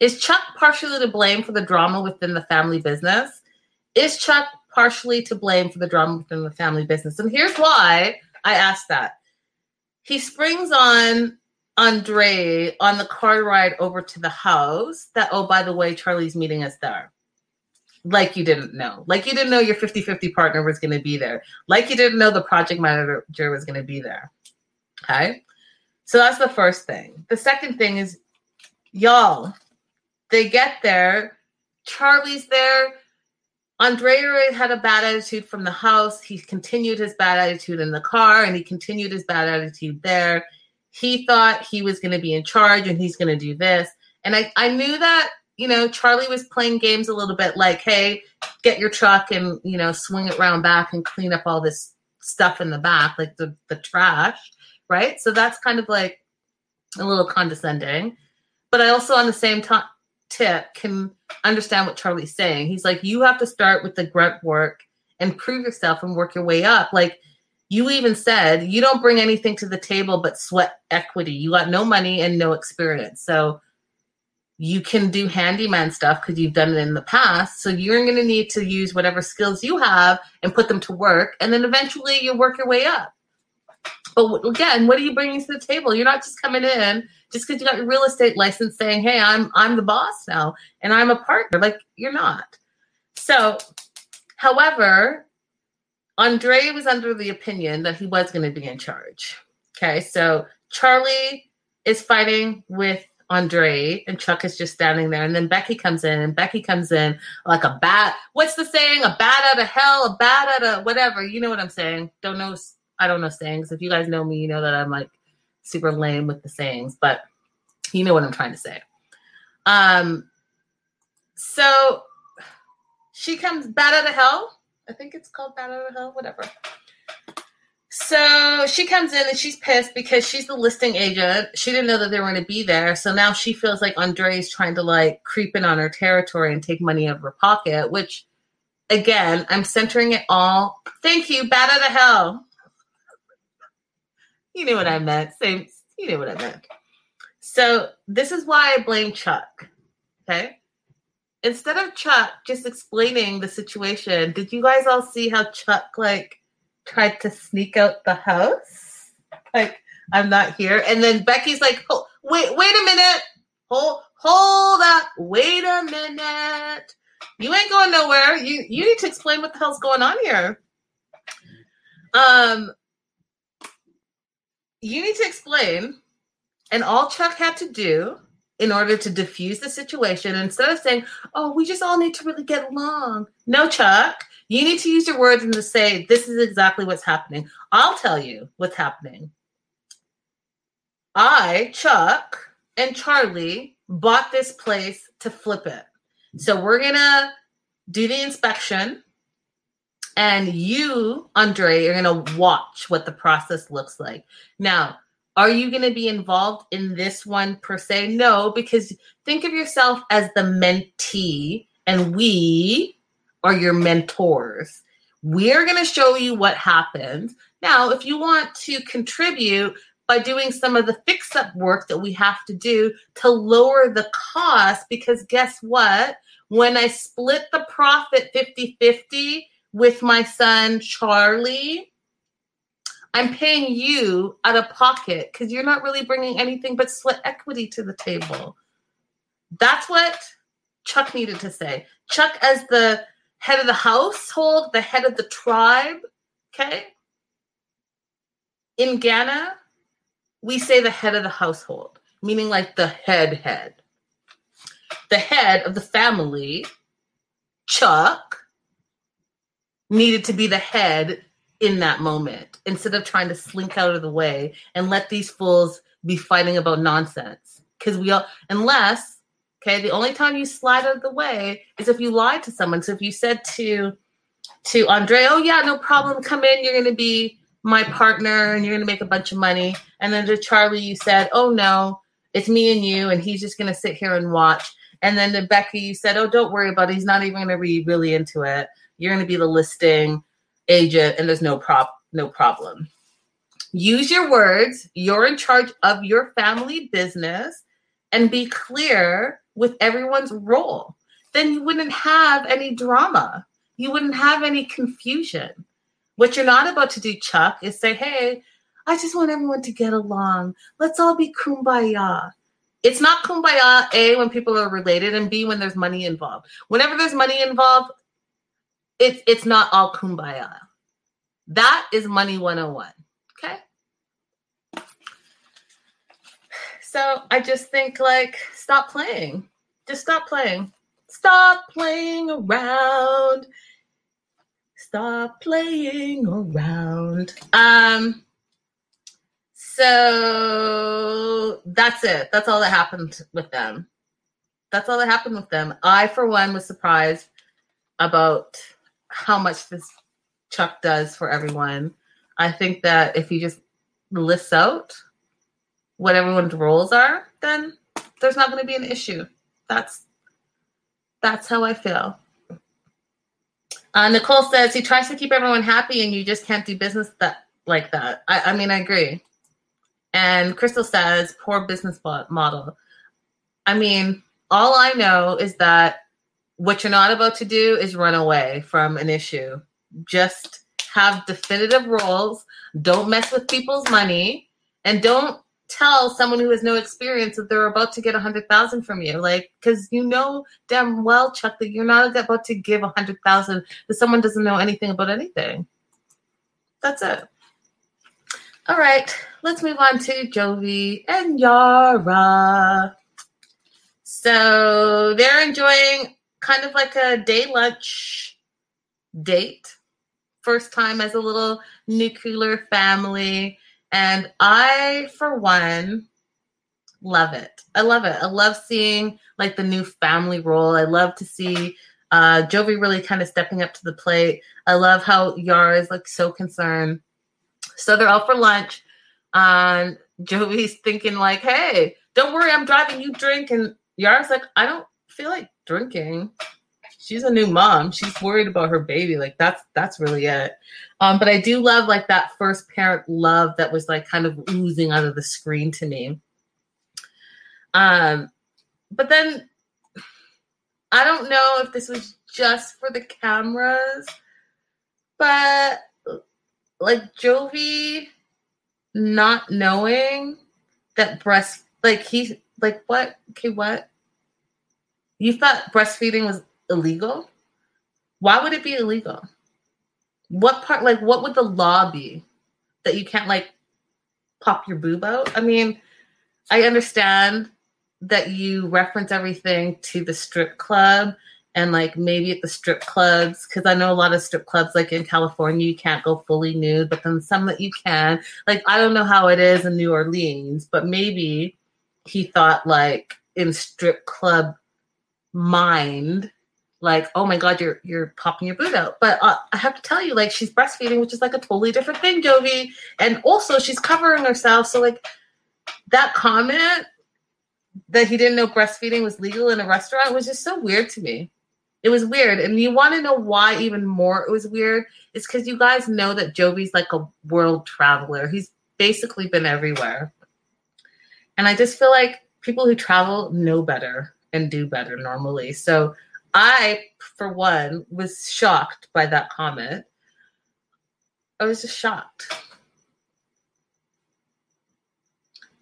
Is Chuck partially to blame for the drama within the family business? Is Chuck partially to blame for the drama within the family business? And here's why I asked that. He springs on Andre on the car ride over to the house that, oh, by the way, Charlie's meeting us there. Like you didn't know. Like you didn't know your 50 50 partner was going to be there. Like you didn't know the project manager was going to be there. Okay. So that's the first thing. The second thing is, y'all, they get there. Charlie's there. Andrea had a bad attitude from the house. He continued his bad attitude in the car and he continued his bad attitude there. He thought he was going to be in charge and he's going to do this. And I, I knew that, you know, Charlie was playing games a little bit like, hey, get your truck and, you know, swing it around back and clean up all this stuff in the back, like the, the trash, right? So that's kind of like a little condescending. But I also, on the same time, tip can understand what Charlie's saying. He's like, you have to start with the grunt work and prove yourself and work your way up. Like you even said, you don't bring anything to the table but sweat equity. You got no money and no experience. So you can do handyman stuff because you've done it in the past. So you're going to need to use whatever skills you have and put them to work. And then eventually you work your way up. But again, what are you bringing to the table? You're not just coming in just because you got your real estate license saying, "Hey, I'm I'm the boss now and I'm a partner." Like you're not. So, however, Andre was under the opinion that he was going to be in charge. Okay, so Charlie is fighting with Andre and Chuck is just standing there. And then Becky comes in and Becky comes in like a bat. What's the saying? A bat out of hell, a bat out of whatever. You know what I'm saying. Don't know. I don't know sayings. If you guys know me, you know that I'm like super lame with the sayings, but you know what I'm trying to say. Um, so she comes bat out of hell. I think it's called bat out of hell, whatever. So she comes in and she's pissed because she's the listing agent. She didn't know that they were going to be there. So now she feels like Andre's trying to like creep in on her territory and take money out of her pocket, which again, I'm centering it all. Thank you, bad out of hell. You knew what I meant. Same, you knew what I meant. So this is why I blame Chuck. Okay. Instead of Chuck just explaining the situation, did you guys all see how Chuck like tried to sneak out the house? Like, I'm not here. And then Becky's like, oh, wait, wait a minute. Hold hold up. Wait a minute. You ain't going nowhere. You you need to explain what the hell's going on here. Um you need to explain. And all Chuck had to do in order to diffuse the situation, instead of saying, oh, we just all need to really get along. No, Chuck, you need to use your words and to say, this is exactly what's happening. I'll tell you what's happening. I, Chuck, and Charlie bought this place to flip it. So we're going to do the inspection and you, Andre, you're going to watch what the process looks like. Now, are you going to be involved in this one per se? No, because think of yourself as the mentee, and we are your mentors. We're going to show you what happens. Now, if you want to contribute by doing some of the fix up work that we have to do to lower the cost, because guess what? When I split the profit 50 50, with my son Charlie, I'm paying you out of pocket because you're not really bringing anything but sweat equity to the table. That's what Chuck needed to say. Chuck, as the head of the household, the head of the tribe. Okay. In Ghana, we say the head of the household, meaning like the head head. The head of the family, Chuck, needed to be the head in that moment instead of trying to slink out of the way and let these fools be fighting about nonsense. Because we all, unless, okay, the only time you slide out of the way is if you lied to someone. So if you said to to Andre, oh yeah, no problem, come in, you're gonna be my partner and you're gonna make a bunch of money. And then to Charlie, you said, oh no, it's me and you, and he's just gonna sit here and watch. And then to Becky, you said, oh, don't worry about it, he's not even gonna be really into it. You're gonna be the listing agent, and there's no prop, no problem. Use your words. You're in charge of your family business and be clear with everyone's role. Then you wouldn't have any drama. You wouldn't have any confusion. What you're not about to do, Chuck, is say, hey, I just want everyone to get along. Let's all be kumbaya. It's not kumbaya, A, when people are related, and B, when there's money involved. Whenever there's money involved, it's it's not all kumbaya. That is money 101. Okay. So I just think like stop playing. Just stop playing. Stop playing around. Stop playing around. Um so that's it. That's all that happened with them. That's all that happened with them. I for one was surprised about how much this Chuck does for everyone. I think that if he just lists out what everyone's roles are, then there's not going to be an issue. That's that's how I feel. Uh, Nicole says he tries to keep everyone happy, and you just can't do business that like that. I, I mean, I agree. And Crystal says poor business model. I mean, all I know is that what you're not about to do is run away from an issue just have definitive roles. Don't mess with people's money, and don't tell someone who has no experience that they're about to get a hundred thousand from you. Like, because you know damn well, Chuck, that you're not about to give a hundred thousand to someone doesn't know anything about anything. That's it. All right, let's move on to Jovi and Yara. So they're enjoying kind of like a day lunch date first time as a little nuclear family. And I, for one, love it. I love it. I love seeing like the new family role. I love to see uh Jovi really kind of stepping up to the plate. I love how Yara is like so concerned. So they're out for lunch. And Jovi's thinking like, hey, don't worry, I'm driving, you drink. And Yara's like, I don't feel like drinking she's a new mom. She's worried about her baby. Like that's that's really it. Um, but I do love like that first parent love that was like kind of oozing out of the screen to me. Um, but then I don't know if this was just for the cameras, but like Jovi not knowing that breast like he like what okay what you thought breastfeeding was illegal? Why would it be illegal? What part, like, what would the law be that you can't, like, pop your boob out? I mean, I understand that you reference everything to the strip club and like maybe at the strip clubs because i know a lot of strip clubs like in california you can't go fully nude but then some that you can like i don't know how it is in new orleans but maybe he thought like in strip club mind like, oh my God, you're you're popping your boot out. But uh, I have to tell you, like, she's breastfeeding, which is like a totally different thing, Jovi. And also, she's covering herself. So, like, that comment that he didn't know breastfeeding was legal in a restaurant was just so weird to me. It was weird. And you want to know why even more it was weird? It's because you guys know that Jovi's like a world traveler. He's basically been everywhere. And I just feel like people who travel know better and do better normally. So I, for one, was shocked by that comment. I was just shocked.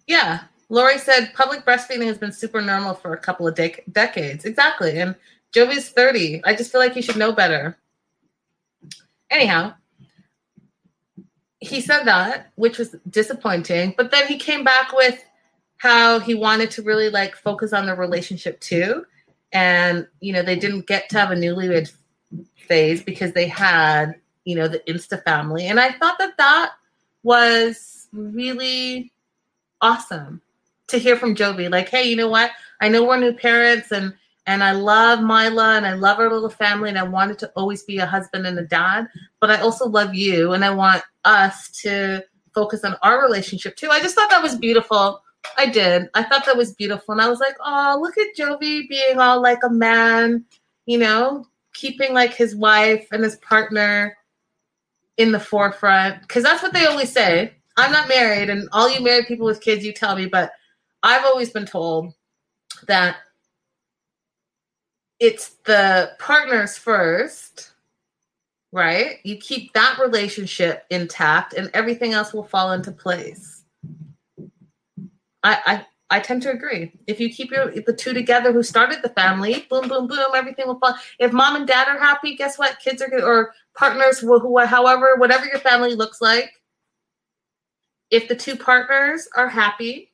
Yeah, Lori said public breastfeeding has been super normal for a couple of de- decades. Exactly. And Jovi's 30. I just feel like he should know better. Anyhow, he said that, which was disappointing. But then he came back with how he wanted to really like focus on the relationship too. And, you know, they didn't get to have a newlywed phase because they had, you know, the Insta family. And I thought that that was really awesome to hear from Jovi. Like, hey, you know what? I know we're new parents and and I love Mylah and I love our little family and I wanted to always be a husband and a dad, but I also love you and I want us to focus on our relationship too. I just thought that was beautiful. I did. I thought that was beautiful. And I was like, oh, look at Jovi being all like a man, you know, keeping like his wife and his partner in the forefront. Because that's what they always say. I'm not married, and all you married people with kids, you tell me, but I've always been told that it's the partners first, right? You keep that relationship intact, and everything else will fall into place. I, I I tend to agree. If you keep your the two together who started the family, boom, boom, boom, everything will fall. If mom and dad are happy, guess what? Kids are or partners, who, however, whatever your family looks like. If the two partners are happy,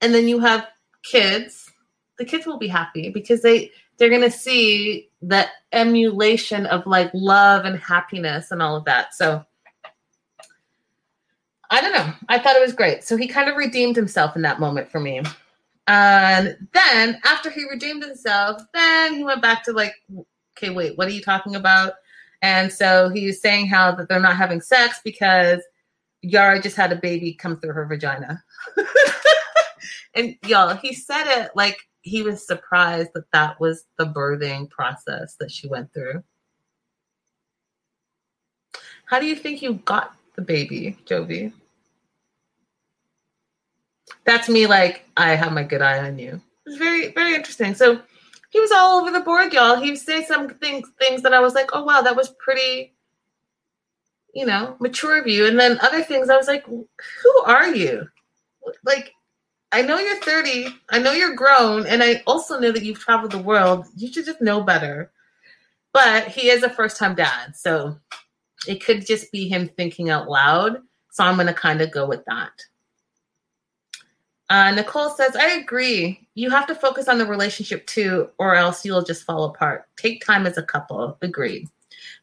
and then you have kids, the kids will be happy because they they're gonna see that emulation of like love and happiness and all of that. So don't know. I thought it was great. So he kind of redeemed himself in that moment for me. And then after he redeemed himself, then he went back to like, okay, wait, what are you talking about? And so he was saying how that they're not having sex because Yara just had a baby come through her vagina. and y'all, he said it like he was surprised that that was the birthing process that she went through. How do you think you got the baby, Jovi? That's me like, I have my good eye on you. It's very, very interesting. So he was all over the board, y'all. He would say some things things that I was like, oh wow, that was pretty, you know, mature of you. And then other things I was like, who are you? Like, I know you're 30, I know you're grown, and I also know that you've traveled the world. You should just know better. But he is a first-time dad, so it could just be him thinking out loud. So I'm to kind of go with that. Uh, Nicole says, I agree. You have to focus on the relationship too, or else you'll just fall apart. Take time as a couple. Agreed.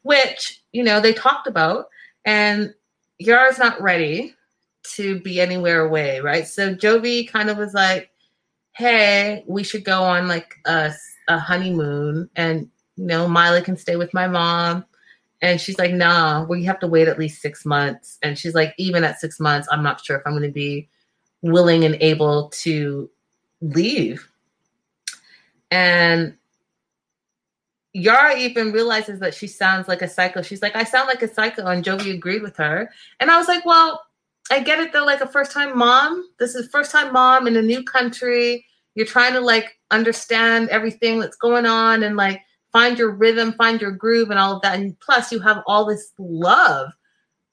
Which, you know, they talked about, and Yara's not ready to be anywhere away, right? So Jovi kind of was like, hey, we should go on like a, a honeymoon, and, you know, Miley can stay with my mom. And she's like, nah, we have to wait at least six months. And she's like, even at six months, I'm not sure if I'm going to be willing and able to leave. And Yara even realizes that she sounds like a psycho. She's like, I sound like a psycho. And Jovi agreed with her. And I was like, well, I get it though, like a first time mom. This is first time mom in a new country. You're trying to like understand everything that's going on and like find your rhythm, find your groove, and all of that. And plus, you have all this love,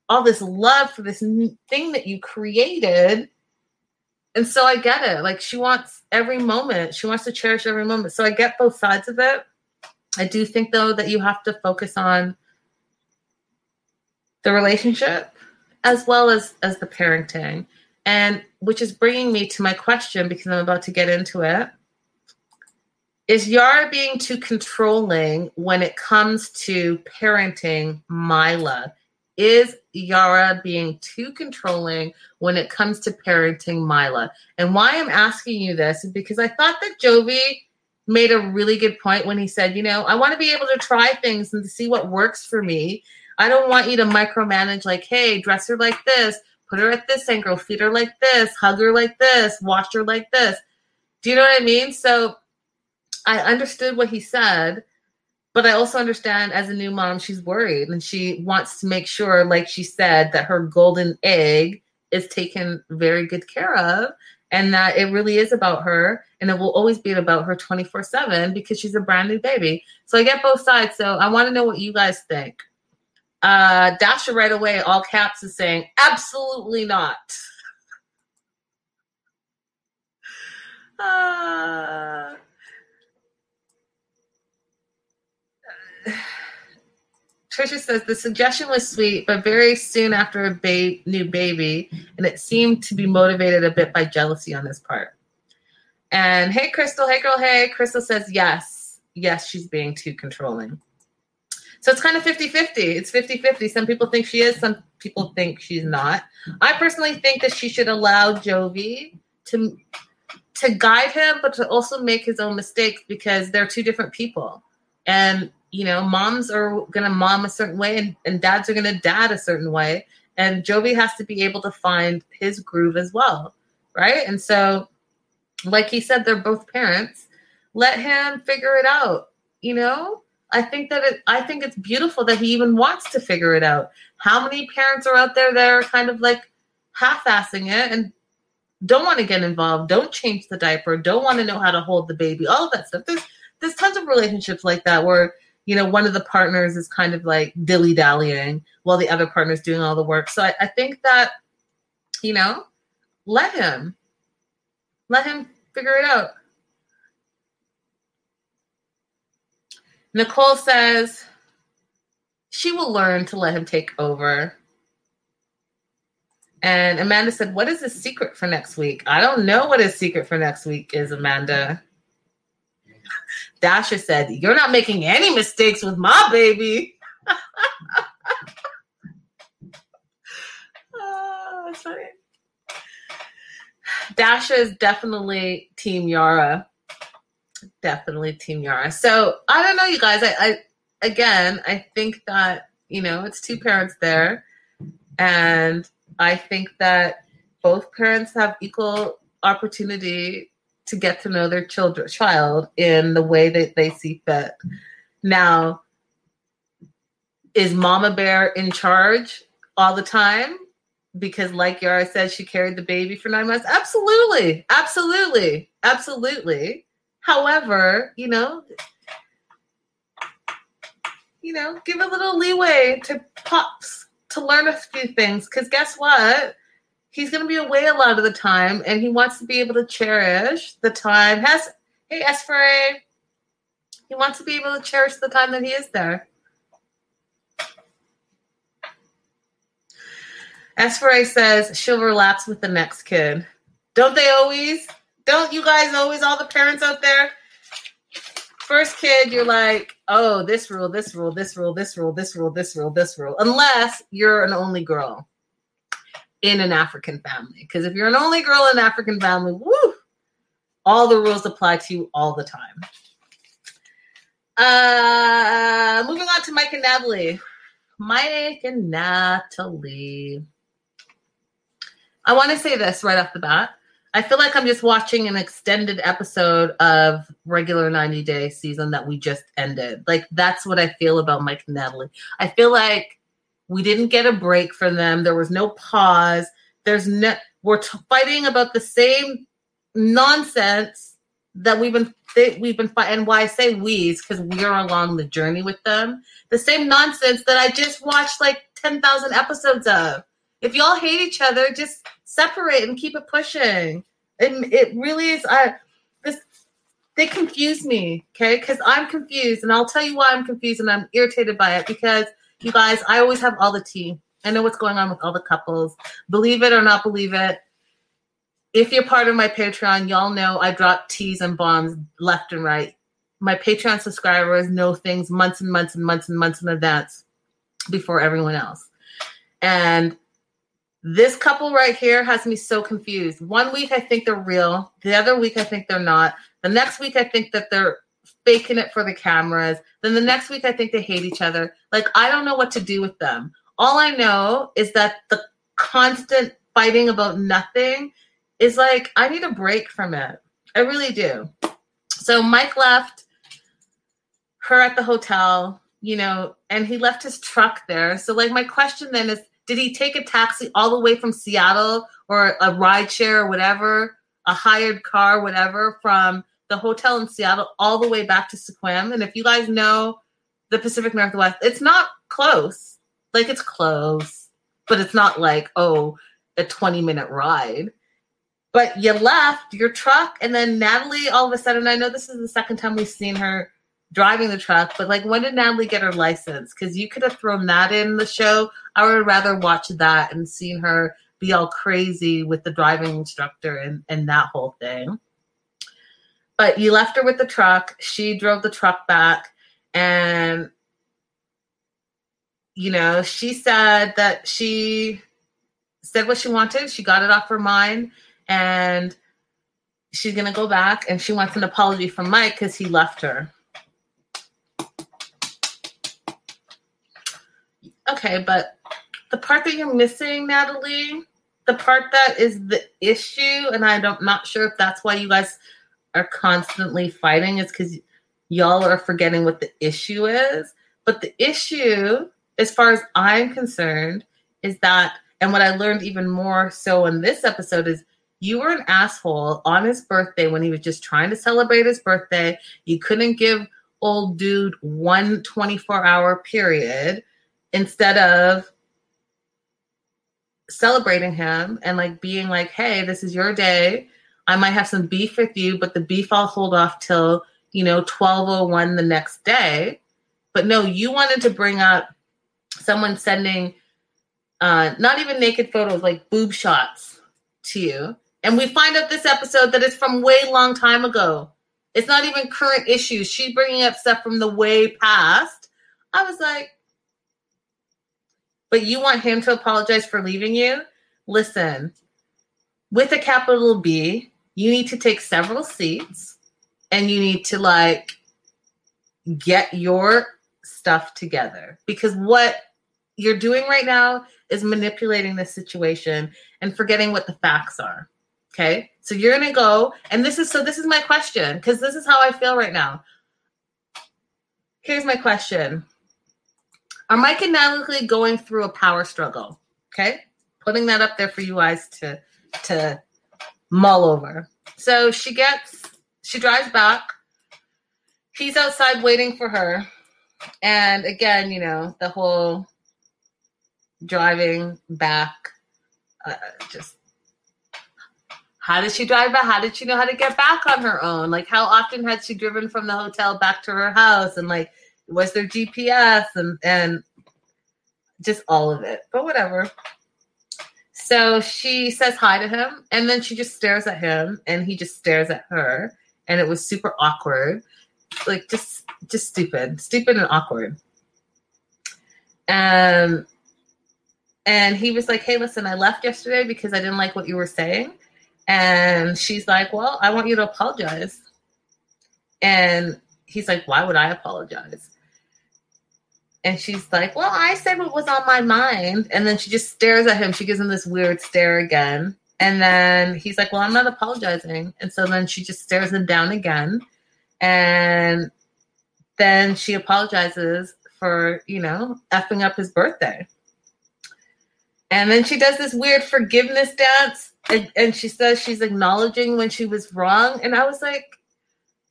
all this love for this thing that you created and so I get it. Like she wants every moment. She wants to cherish every moment. So I get both sides of it. I do think though that you have to focus on the relationship as well as as the parenting. And which is bringing me to my question because I'm about to get into it. Is Yara being too controlling when it comes to parenting Mylah? Is Yara being too controlling when it comes to parenting Mylah? And why I'm asking you this is because I thought that Jovi made a really good point when he said, you know, I want to be able to try things and to see what works for me. I don't want you to micromanage, like, hey, dress her like this, put her at this angle, feed her like this, hug her like this, wash her like this. Do you know what I mean? So I understood what he said but I also understand as a new mom, she's worried and she wants to make sure, like she said, that her golden egg is taken very good care of and that it really is about her and it will always be about her 24 7 because she's a brand new baby. So I get both sides. So I want to know what you guys think. Uh, Dasha right away, all caps, is saying, absolutely not. uh, Trisha says the suggestion was sweet, but very soon after a ba- new baby, and it seemed to be motivated a bit by jealousy on his part. And hey, Crystal, hey, girl, hey. Crystal says yes, yes, she's being too controlling. So it's kind of 50 50. It's 50 50. Some people think she is, some people think she's not. I personally think that she should allow Jovi to to guide him, but to also make his own mistakes because they're two different people. And you know, moms are gonna mom a certain way and, and dads are gonna dad a certain way. And Jovi has to be able to find his groove as well. Right. And so, like he said, they're both parents. Let him figure it out, you know? I think that it, I think it's beautiful that he even wants to figure it out. How many parents are out there that are kind of like half-assing it and don't want to get involved, don't change the diaper, don't want to know how to hold the baby, all of that stuff. There's there's tons of relationships like that where you know one of the partners is kind of like dilly dallying while the other partner's doing all the work. So I, I think that you know, let him let him figure it out. Nicole says she will learn to let him take over. And Amanda said, What is the secret for next week? I don't know what his secret for next week is, Amanda. Dasha said, You're not making any mistakes with my baby. oh, funny. Dasha is definitely Team Yara definitely Team Yara. So I don't know, you guys. I, I again, I think that you know it's two parents there, and I think that both parents have equal opportunity to get to know their children child in the way that they see fit. Now, is Mama Bear in charge all the time? Because, like Yara said, she carried the baby for nine months. Absolutely, absolutely, absolutely. However, you know, you know, give a little leeway to pops to learn a few things. Because guess what? He's going to be away a lot of the time, and he wants to be able to cherish the time. Has hey Esfere, he wants to be able to cherish the time that he is there. Esfere says she'll relapse with the next kid. Don't they always? Don't you guys always, all the parents out there? First kid, you're like, oh, this rule, this rule, this rule, this rule, this rule, this rule, this rule, unless you're an only girl in an African family. Because if you're an only girl in an African family, woo, all the rules apply to you all the time. Uh, moving on to Mike and Natalie. Mike and Natalie. I want to say this right off the bat. I feel like I'm just watching an extended episode of regular 90 day season that we just ended. Like that's what I feel about Mike and Natalie. I feel like we didn't get a break from them. There was no pause. There's no we're t- fighting about the same nonsense that we've been we've been fighting. And why I say we's because we are along the journey with them. The same nonsense that I just watched like 10,000 episodes of. If y'all hate each other, just separate and keep it pushing. And it really is. I this they confuse me, okay? Because I'm confused, and I'll tell you why I'm confused and I'm irritated by it. Because you guys, I always have all the tea. I know what's going on with all the couples. Believe it or not believe it. If you're part of my Patreon, y'all know I drop teas and bombs left and right. My Patreon subscribers know things months and months and months and months in advance before everyone else. And this couple right here has me so confused. One week I think they're real. The other week I think they're not. The next week I think that they're faking it for the cameras. Then the next week I think they hate each other. Like I don't know what to do with them. All I know is that the constant fighting about nothing is like I need a break from it. I really do. So Mike left her at the hotel, you know, and he left his truck there. So like my question then is did he take a taxi all the way from Seattle or a ride share or whatever, a hired car, whatever, from the hotel in Seattle all the way back to Sequim? And if you guys know the Pacific Northwest, it's not close. Like it's close, but it's not like, oh, a 20 minute ride. But you left your truck, and then Natalie, all of a sudden, I know this is the second time we've seen her driving the truck, but like when did Natalie get her license? Because you could have thrown that in the show. I would rather watch that and seen her be all crazy with the driving instructor and, and that whole thing. But you left her with the truck. She drove the truck back and you know, she said that she said what she wanted. She got it off her mind and she's going to go back and she wants an apology from Mike because he left her. Okay, but the part that you're missing, Natalie, the part that is the issue, and I don't not sure if that's why you guys are constantly fighting, is because y'all are forgetting what the issue is. But the issue, as far as I'm concerned, is that, and what I learned even more so in this episode is you were an asshole on his birthday when he was just trying to celebrate his birthday. You couldn't give old dude one 24 hour period instead of celebrating him and like being like, hey, this is your day. I might have some beef with you, but the beef I'll hold off till, you know, 1201 the next day. But no, you wanted to bring up someone sending uh not even naked photos, like boob shots to you. And we find out this episode that it's from way long time ago. It's not even current issues. She's bringing up stuff from the way past. I was like, but you want him to apologize for leaving you? Listen, with a capital B, you need to take several seats and you need to like get your stuff together because what you're doing right now is manipulating the situation and forgetting what the facts are. Okay. So you're going to go, and this is so this is my question because this is how I feel right now. Here's my question are Mike and Natalie going through a power struggle? Okay, putting that up there for you guys to to mull over. So she gets she drives back. He's outside waiting for her, and again, you know the whole driving back. Uh, just how did she drive back? How did she know how to get back on her own? Like, how often had she driven from the hotel back to her house? And like, was there GPS and and just all of it. But whatever. So she says hi to him and then she just stares at him and he just stares at her and it was super awkward. Like just just stupid. Stupid and awkward. Um and he was like, "Hey, listen, I left yesterday because I didn't like what you were saying." And she's like, "Well, I want you to apologize." And he's like, "Why would I apologize?" And she's like, Well, I said what was on my mind. And then she just stares at him. She gives him this weird stare again. And then he's like, Well, I'm not apologizing. And so then she just stares him down again. And then she apologizes for, you know, effing up his birthday. And then she does this weird forgiveness dance. And, and she says she's acknowledging when she was wrong. And I was like,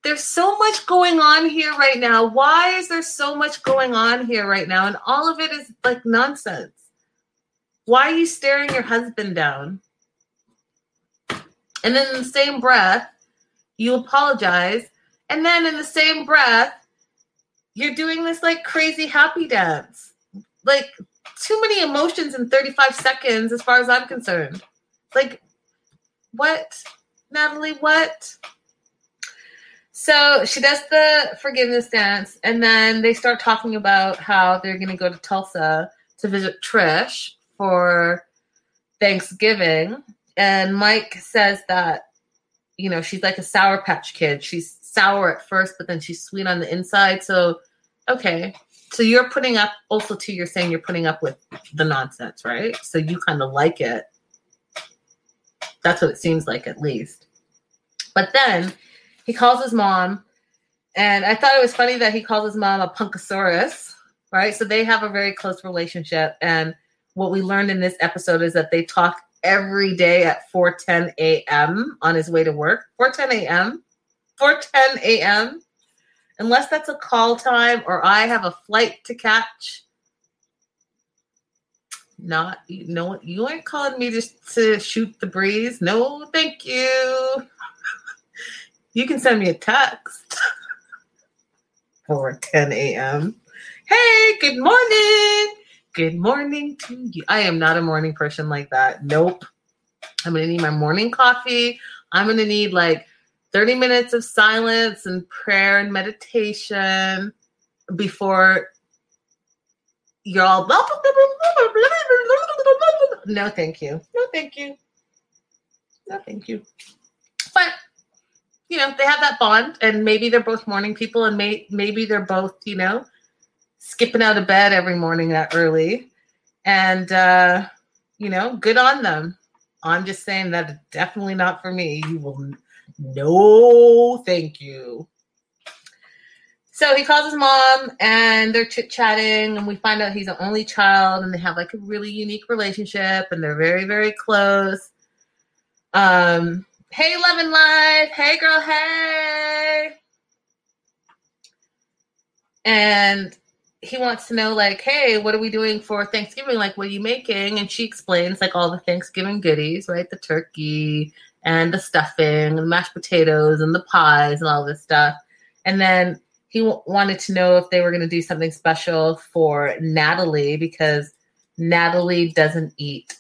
there's so much going on here right now. Why is there so much going on here right now? And all of it is like nonsense. Why are you staring your husband down? And then in the same breath, you apologize. And then in the same breath, you're doing this like crazy happy dance. Like too many emotions in 35 seconds, as far as I'm concerned. Like, what, Natalie? What? So she does the forgiveness dance, and then they start talking about how they're going to go to Tulsa to visit Trish for Thanksgiving. And Mike says that, you know, she's like a Sour Patch kid. She's sour at first, but then she's sweet on the inside. So, okay. So you're putting up, also, too, you're saying you're putting up with the nonsense, right? So you kind of like it. That's what it seems like, at least. But then he calls his mom, and I thought it was funny that he calls his mom a punkosaurus, right? So they have a very close relationship. And what we learned in this episode is that they talk every day at 4:10 a.m. on his way to work. 4:10 a.m. 4:10 a.m. Unless that's a call time or I have a flight to catch. Not you know you ain't calling me just to shoot the breeze. No, thank you. You can send me a text. 4 10 a.m. Hey, good morning. Good morning to you. I am not a morning person like that. Nope. I'm going to need my morning coffee. I'm going to need like 30 minutes of silence and prayer and meditation before you're all. No, thank you. No, thank you. No, thank you. You know, they have that bond, and maybe they're both morning people, and may, maybe they're both, you know, skipping out of bed every morning that early, and uh, you know, good on them. I'm just saying that it's definitely not for me. You will no, thank you. So he calls his mom and they're chit chatting, and we find out he's an only child, and they have like a really unique relationship, and they're very, very close. Um, hey, Love and Life. Hey, girl. Hey. And he wants to know, like, hey, what are we doing for Thanksgiving? Like, what are you making? And she explains, like, all the Thanksgiving goodies, right? The turkey and the stuffing and the mashed potatoes and the pies and all this stuff. And then he w- wanted to know if they were going to do something special for Natalie because Natalie doesn't eat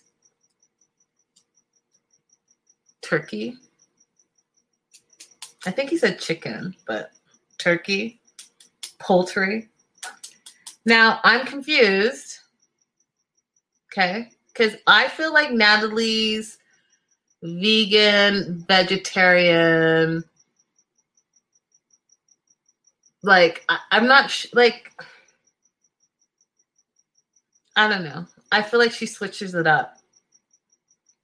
turkey. I think he said chicken, but turkey, poultry. Now I'm confused. Okay. Because I feel like Natalie's vegan, vegetarian. Like, I, am not sh- like, I don't know. I feel like she switches it up.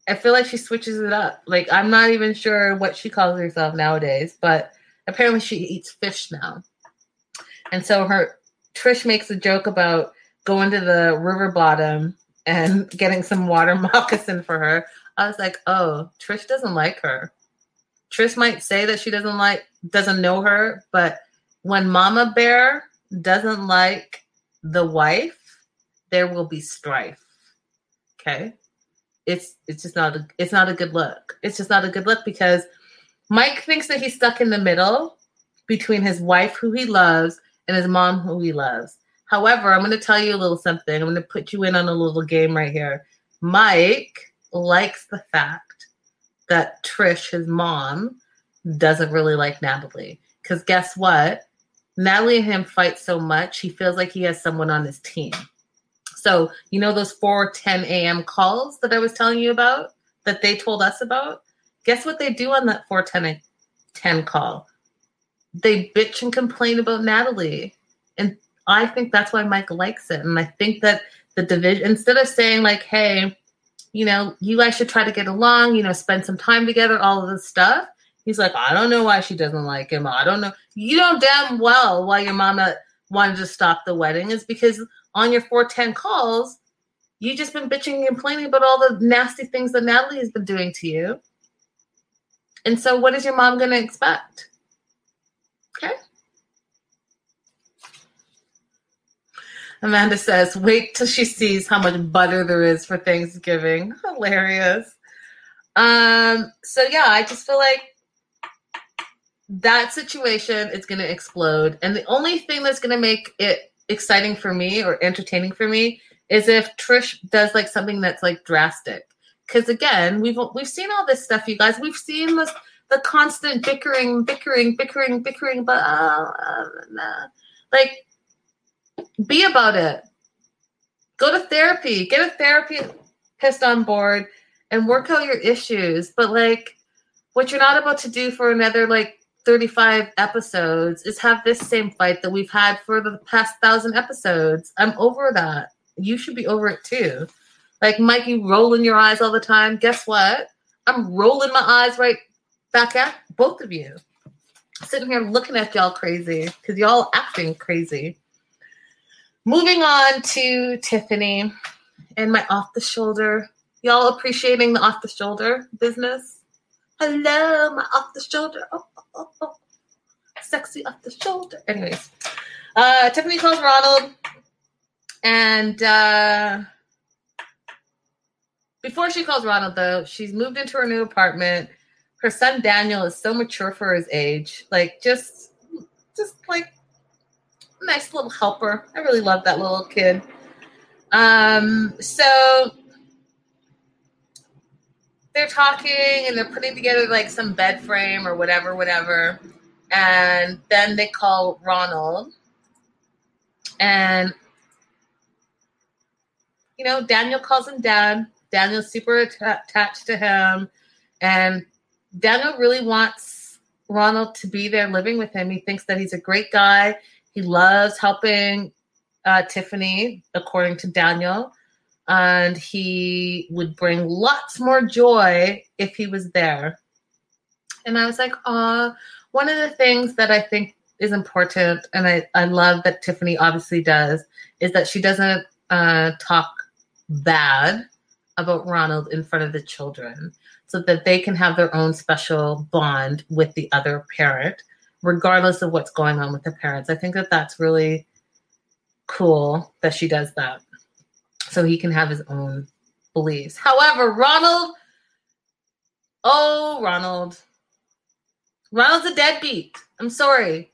I feel like she switches it up. Like I'm not even sure what she calls herself nowadays, but apparently she eats fish now. And so her Trish makes a joke about going to the river bottom and getting some water moccasin for her. I was like, oh, Trish doesn't like her. Trish might say that she doesn't like doesn't know her, but when Mama Bear doesn't like the wife, there will be strife. Okay? It's it's just not a it's not a good look. It's just not a good look because Mike thinks that he's stuck in the middle between his wife who he loves and his mom who he loves. However, I'm going to tell you a little something. I'm going to put you in on a little game right here. Mike likes the fact that Trish, his mom, doesn't really like Natalie. Because guess what? Natalie and him fight so much, he feels like he has someone on his team. So, you know, those 4 10 a.m. calls that I was telling you about that they told us about? Guess what they do on that 4 10, 10 call? They bitch and complain about Natalie. And I think that's why Mike likes it. And I think that the division, instead of saying, like, hey, you know, you guys should try to get along, you know, spend some time together, all of this stuff. He's like, I don't know why she doesn't like him. I don't know. You know damn well why your mama wanted to stop the wedding is because on your 410 calls, you just been bitching and complaining about all the nasty things that Natalie has been doing to you. And so, what is your mom going to expect? Okay. Amanda says, wait till she sees how much butter there is for Thanksgiving. Hilarious. Um, so yeah, I just feel like that situation is gonna explode. And the only thing that's gonna make it exciting for me or entertaining for me is if Trish does like something that's like drastic. Because again, we've we've seen all this stuff, you guys. We've seen this the constant bickering, bickering, bickering, bickering, but uh, uh, nah. like be about it. Go to therapy. Get a therapist on board and work out your issues. But like what you're not about to do for another like 35 episodes is have this same fight that we've had for the past thousand episodes. I'm over that. You should be over it too. Like Mikey rolling your eyes all the time. Guess what? I'm rolling my eyes right back at both of you. Sitting here looking at y'all crazy because y'all acting crazy. Moving on to Tiffany and my off the shoulder. Y'all appreciating the off the shoulder business? Hello, my off the shoulder. Oh, Sexy off the shoulder. Anyways, uh, Tiffany calls Ronald, and uh, before she calls Ronald, though, she's moved into her new apartment. Her son Daniel is so mature for his age. Like, just, just like, nice little helper. I really love that little kid. Um, so they're talking and they're putting together like some bed frame or whatever, whatever. And then they call Ronald. And you know, Daniel calls him dad. Daniel's super attached to him. And Daniel really wants Ronald to be there living with him. He thinks that he's a great guy. He loves helping uh, Tiffany, according to Daniel. And he would bring lots more joy if he was there. And I was like, oh, one of the things that I think is important, and I, I love that Tiffany obviously does, is that she doesn't uh, talk bad about Ronald in front of the children so that they can have their own special bond with the other parent, regardless of what's going on with the parents. I think that that's really cool that she does that so he can have his own beliefs. However, Ronald, oh, Ronald, Ronald's a deadbeat. I'm sorry.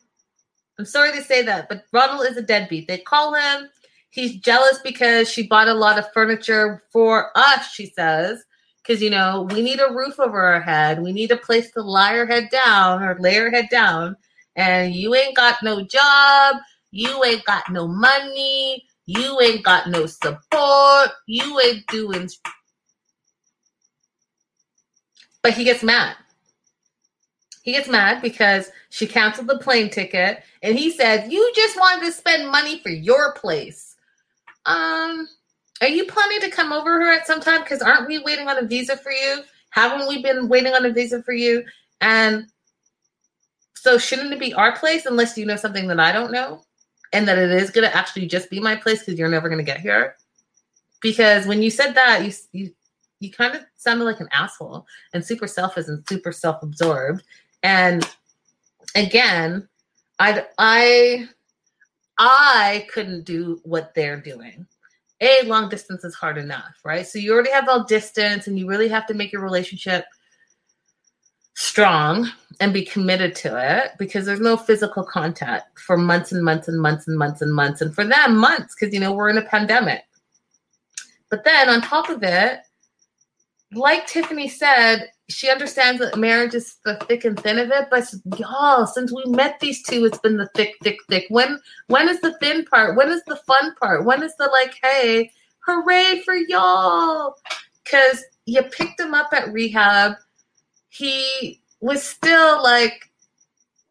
I'm sorry to say that, but Ronald is a deadbeat. They call him He's jealous because she bought a lot of furniture for us, she says. Because, you know, we need a roof over our head. We need a place to lie our head down or lay our head down. And you ain't got no job. You ain't got no money. You ain't got no support. You ain't doing. But he gets mad. He gets mad because she canceled the plane ticket and he said, You just wanted to spend money for your place. Um, are you planning to come over here at some time? Because aren't we waiting on a visa for you? Haven't we been waiting on a visa for you? And so shouldn't it be our place unless you know something that I don't know? And that it is gonna actually just be my place because you're never gonna get here. Because when you said that, you you you kind of sounded like an asshole and super selfish and super self-absorbed. And again, I I I couldn't do what they're doing. A long distance is hard enough, right? So you already have all distance and you really have to make your relationship strong and be committed to it because there's no physical contact for months and months and months and months and months. And for them, months, because you know, we're in a pandemic. But then on top of it, like Tiffany said, she understands that marriage is the thick and thin of it. But y'all, since we met these two, it's been the thick, thick, thick. When when is the thin part? When is the fun part? When is the like, hey, hooray for y'all? Because you picked them up at rehab. He was still like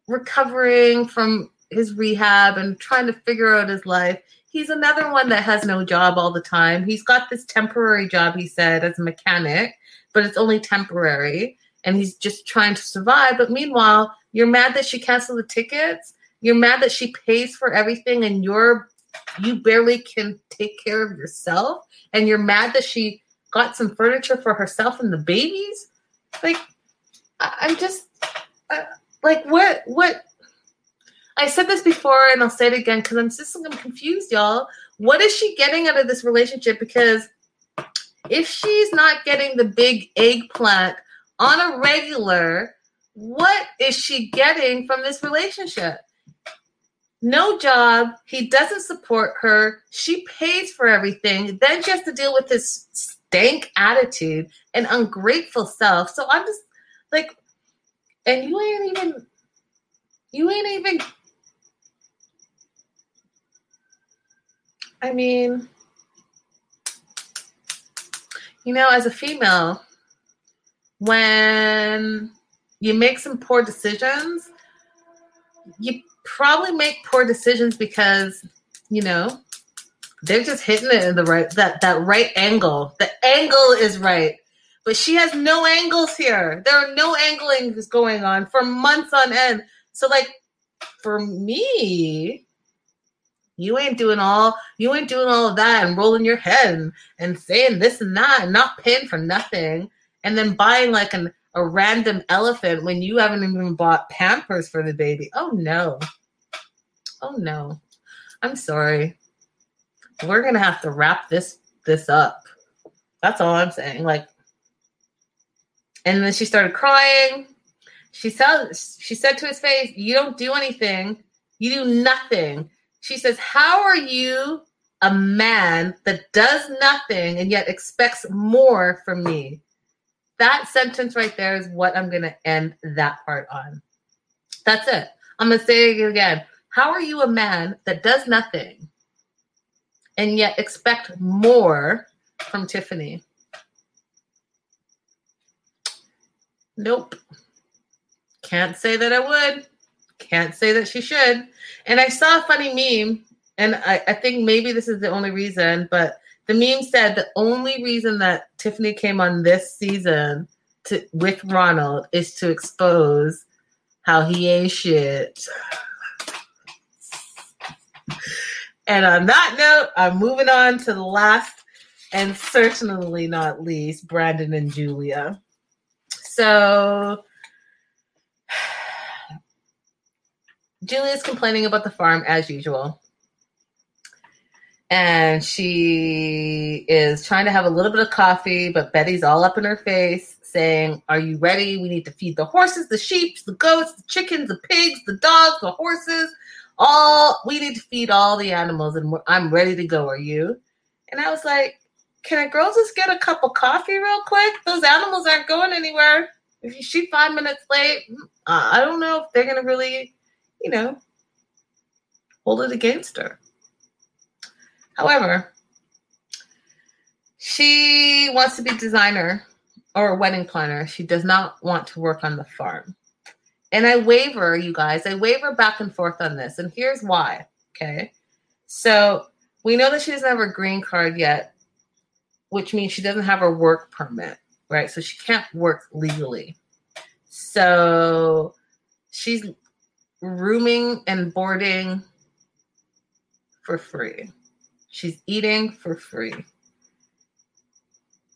recovering from his rehab and trying to figure out his life. He's another one that has no job all the time. He's got this temporary job, he said, as a mechanic but it's only temporary and he's just trying to survive. But meanwhile, you're mad that she canceled the tickets. You're mad that she pays for everything and you're you barely can take care of yourself. And you're mad that she got some furniture for herself and the babies. Like, I'm just uh, like, what, what? I said this before and I'll say it again because I'm just I'm confused, y'all. What is she getting out of this relationship? Because if she's not getting the big eggplant on a regular, what is she getting from this relationship? No job. He doesn't support her. She pays for everything. Then she has to deal with this stank attitude and ungrateful self. So I'm just like, and you ain't even, you ain't even, I mean, you know, as a female, when you make some poor decisions, you probably make poor decisions because, you know, they're just hitting it in the right that that right angle. The angle is right. But she has no angles here. There are no anglings going on for months on end. So like for me, you ain't doing all you ain't doing all of that and rolling your head and, and saying this and that and not paying for nothing and then buying like an a random elephant when you haven't even bought pampers for the baby. Oh no. Oh no. I'm sorry. We're gonna have to wrap this this up. That's all I'm saying. Like and then she started crying. She said she said to his face, You don't do anything. You do nothing She says, How are you a man that does nothing and yet expects more from me? That sentence right there is what I'm going to end that part on. That's it. I'm going to say it again. How are you a man that does nothing and yet expect more from Tiffany? Nope. Can't say that I would. Can't say that she should. And I saw a funny meme, and I, I think maybe this is the only reason, but the meme said the only reason that Tiffany came on this season to with Ronald is to expose how he ain't shit. and on that note, I'm moving on to the last and certainly not least, Brandon and Julia. So Julia's complaining about the farm as usual. And she is trying to have a little bit of coffee, but Betty's all up in her face saying, Are you ready? We need to feed the horses, the sheep, the goats, the chickens, the pigs, the dogs, the horses. All we need to feed all the animals, and I'm ready to go. Are you? And I was like, Can a girl just get a cup of coffee real quick? Those animals aren't going anywhere. If she's five minutes late, I don't know if they're to really you know, hold it against her. However, she wants to be designer or a wedding planner. She does not want to work on the farm. And I waver, you guys. I waver back and forth on this. And here's why. Okay. So we know that she doesn't have her green card yet, which means she doesn't have her work permit, right? So she can't work legally. So she's rooming and boarding for free. She's eating for free.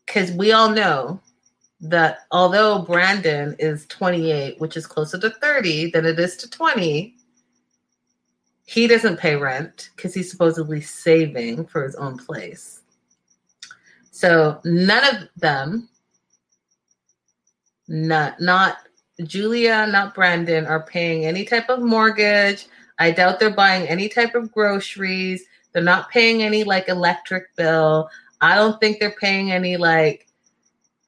Because we all know that although Brandon is 28, which is closer to 30 than it is to 20, he doesn't pay rent because he's supposedly saving for his own place. So none of them, not not Julia, not Brandon, are paying any type of mortgage. I doubt they're buying any type of groceries. They're not paying any like electric bill. I don't think they're paying any like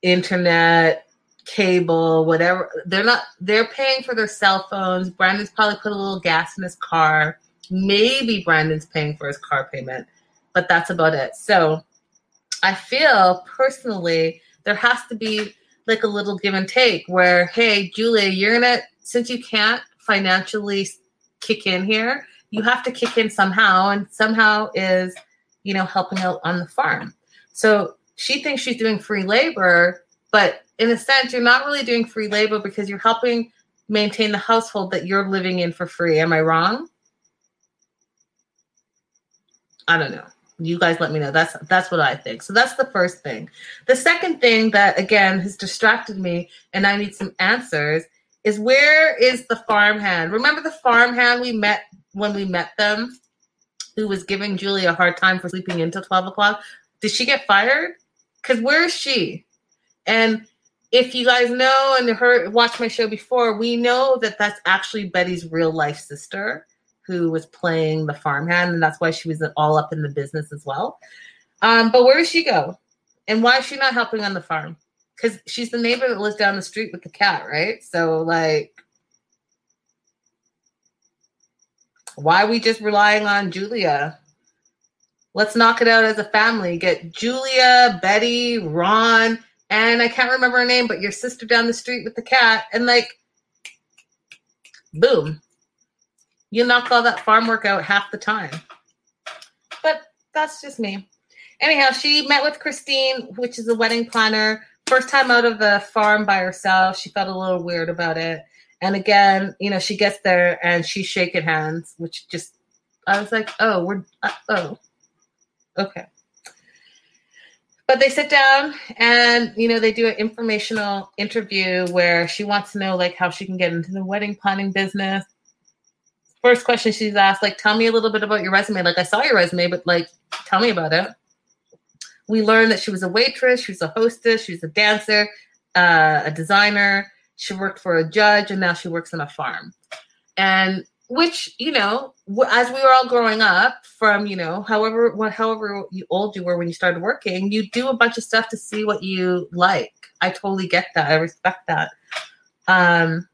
internet, cable, whatever. They're not, they're paying for their cell phones. Brandon's probably put a little gas in his car. Maybe Brandon's paying for his car payment, but that's about it. So I feel personally there has to be like a little give and take where, hey, Julia, you're gonna since you can't financially kick in here, you have to kick in somehow, and somehow is, you know, helping out on the farm. So she thinks she's doing free labor, but in a sense, you're not really doing free labor because you're helping maintain the household that you're living in for free. Am I wrong? I don't know you guys let me know. That's that's what i think. So that's the first thing. The second thing that again has distracted me and i need some answers is where is the farmhand? Remember the farmhand we met when we met them who was giving julie a hard time for sleeping until 12 o'clock? Did she get fired? Because where is she? And if you guys know and heard watched my show before we know that that's actually betty's real life sister who was playing the farmhand, and that's why she was all up in the business as well. Um, but where does she go? And why is she not helping on the farm? Because she's the neighbor that lives down the street with the cat, right? So, like, why are we just relying on Julia? Let's knock it out as a family. Get Julia, Betty, Ron, and I can't remember her name, but your sister down the street with the cat, and like, boom, you knock all that farm work out half the time. But that's just me. Anyhow, she met with Christine, which is a wedding planner. First time out of the farm by herself. She felt a little weird about it. And again, you know, she gets there and she's shaking hands, which just, I was like, oh, we're, uh, oh, okay. But they sit down and, you know, they do an informational interview where she wants to know, like, how she can get into the wedding planning business first question she's asked, like, tell me a little bit about your resume. Like, I saw your resume, but like, tell me about it. We learned that she was a waitress, she was a hostess, she was a dancer, uh, a designer. She worked for a judge, and now she works on a farm. And which, you know, as we were all growing up from you know however what however old you were when you started working you do a bunch of stuff to see what you like i totally get that i respect that um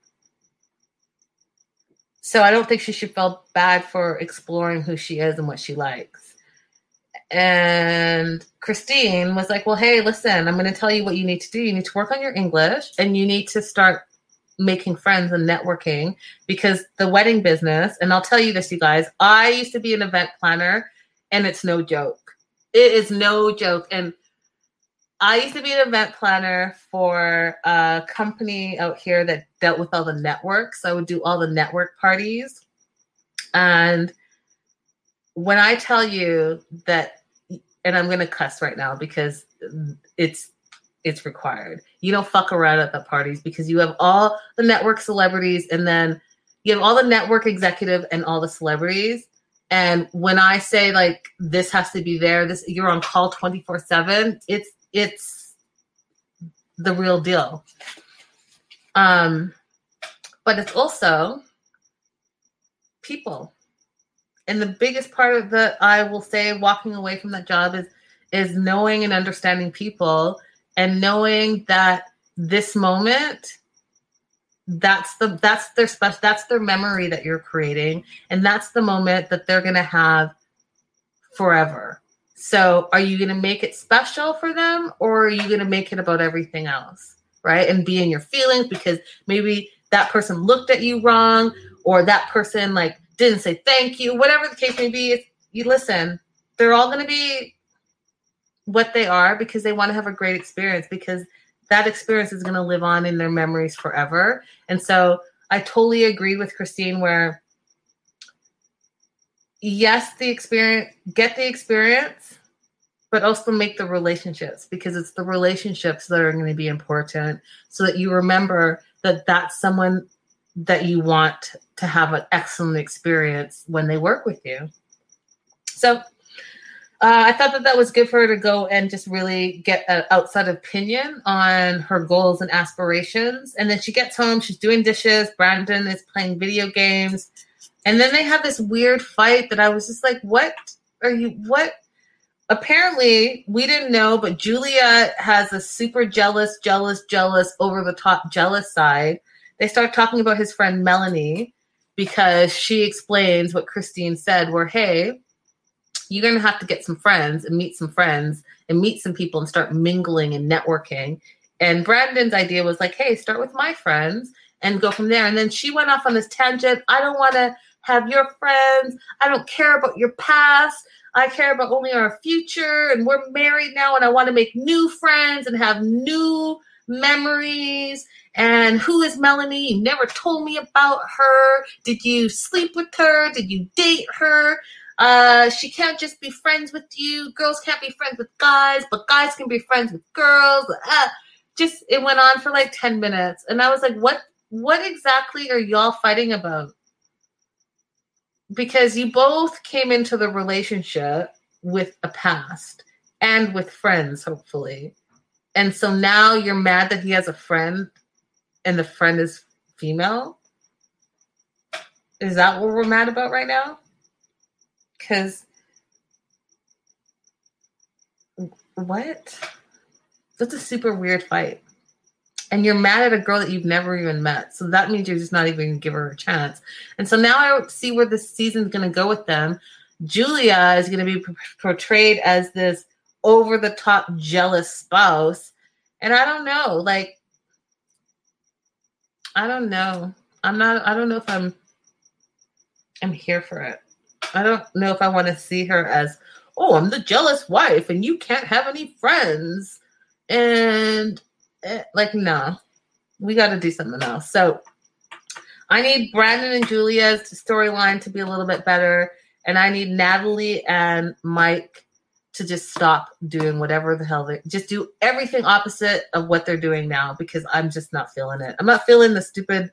so i don't think she should feel bad for exploring who she is and what she likes and christine was like well hey listen i'm going to tell you what you need to do you need to work on your english and you need to start making friends and networking because the wedding business, and I'll tell you this, you guys, I used to be an event planner and it's no joke. It is no joke. And I used to be an event planner for a company out here that dealt with all the networks. I would do all the network parties. And when I tell you that, and I'm going to cuss right now because it's it's required. You don't fuck around at the parties because you have all the network celebrities and then you have all the network executive and all the celebrities. And when I say like this has to be there, this you're on call 24/7, it's it's the real deal. Um but it's also people. And the biggest part of the I will say walking away from that job is is knowing and understanding people and knowing that this moment that's the that's their special that's their memory that you're creating and that's the moment that they're going to have forever so are you going to make it special for them or are you going to make it about everything else right and be in your feelings because maybe that person looked at you wrong or that person like didn't say thank you whatever the case may be you listen they're all going to be what they are because they want to have a great experience because that experience is going to live on in their memories forever. And so I totally agree with Christine where yes, the experience, get the experience, but also make the relationships because it's the relationships that are going to be important so that you remember that that's someone that you want to have an excellent experience when they work with you. So uh, I thought that that was good for her to go and just really get an outside opinion on her goals and aspirations. And then she gets home, she's doing dishes. Brandon is playing video games. And then they have this weird fight that I was just like, what are you, what? Apparently, we didn't know, but Julia has a super jealous, jealous, jealous, over the top jealous side. They start talking about his friend Melanie because she explains what Christine said, where, hey, you're going to have to get some friends and meet some friends and meet some people and start mingling and networking. And Brandon's idea was like, hey, start with my friends and go from there. And then she went off on this tangent. I don't want to have your friends. I don't care about your past. I care about only our future. And we're married now, and I want to make new friends and have new memories. And who is Melanie? You never told me about her. Did you sleep with her? Did you date her? Uh, she can't just be friends with you. Girls can't be friends with guys, but guys can be friends with girls. Uh, just it went on for like 10 minutes. And I was like, what what exactly are y'all fighting about? Because you both came into the relationship with a past and with friends, hopefully. And so now you're mad that he has a friend and the friend is female? Is that what we're mad about right now? Because what? That's a super weird fight. And you're mad at a girl that you've never even met. So that means you're just not even give her a chance. And so now I see where this season's gonna go with them. Julia is gonna be portrayed as this over the top jealous spouse. And I don't know, like, I don't know. I'm not, I don't know if I'm, I'm here for it. I don't know if I want to see her as, oh, I'm the jealous wife and you can't have any friends. And like, no, we got to do something else. So I need Brandon and Julia's storyline to be a little bit better. And I need Natalie and Mike to just stop doing whatever the hell they just do everything opposite of what they're doing now because I'm just not feeling it. I'm not feeling the stupid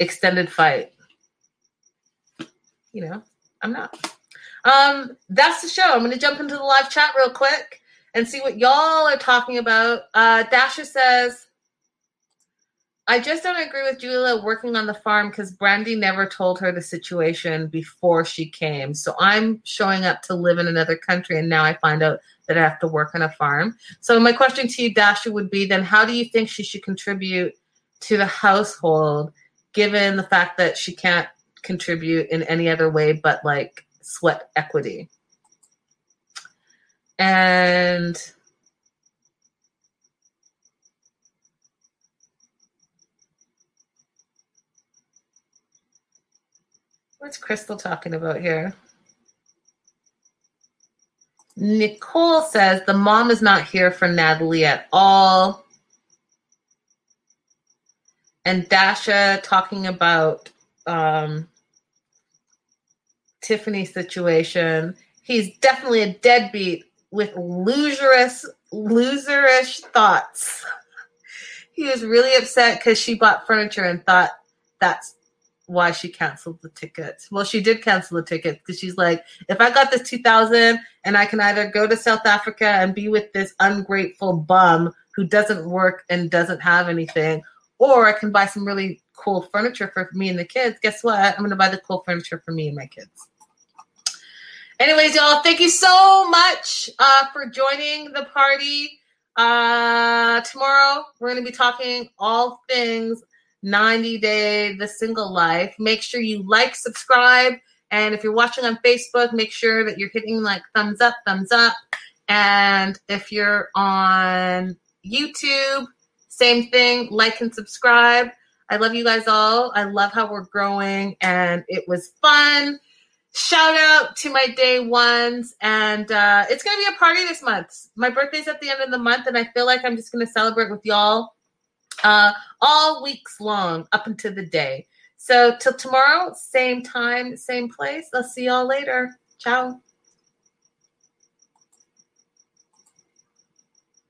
extended fight. You know, I'm not. Um, that's the show. I'm to jump into the live chat real quick and see what y'all are talking about. Uh, Dasha says, I just don't agree with Julia working on the farm because Brandy never told her the situation before she came. So I'm showing up to live in another country, and now I find out that I have to work on a farm. So my question to you, Dasha, would be then how do you think she should contribute to the household, given the fact that she can't contribute in any other way but like sweat equity? And What's Crystal talking about here? Nicole says the mom is not here for Natalie at all. And Dasha talking about um, Tiffany's situation. He's definitely a deadbeat with loserish, loserish thoughts. he was really upset because she bought furniture and thought that's why she canceled the tickets. Well, she did cancel the tickets because she's like, if I got this 2000 and I can either go to South Africa and be with this ungrateful bum who doesn't work and doesn't have anything, or I can buy some really cool furniture for me and the kids. Guess what? I'm going to buy the cool furniture for me and my kids. Anyways, y'all, thank you so much uh, for joining the party. Uh, tomorrow, we're going to be talking all things 90 Day The Single Life. Make sure you like, subscribe, and if you're watching on Facebook, make sure that you're hitting like thumbs up, thumbs up. And if you're on YouTube, same thing, like and subscribe. I love you guys all. I love how we're growing, and it was fun. Shout out to my day ones, and uh, it's gonna be a party this month. My birthday's at the end of the month, and I feel like I'm just gonna celebrate with y'all uh, all weeks long up until the day. So till tomorrow, same time, same place. I'll see y'all later. Ciao.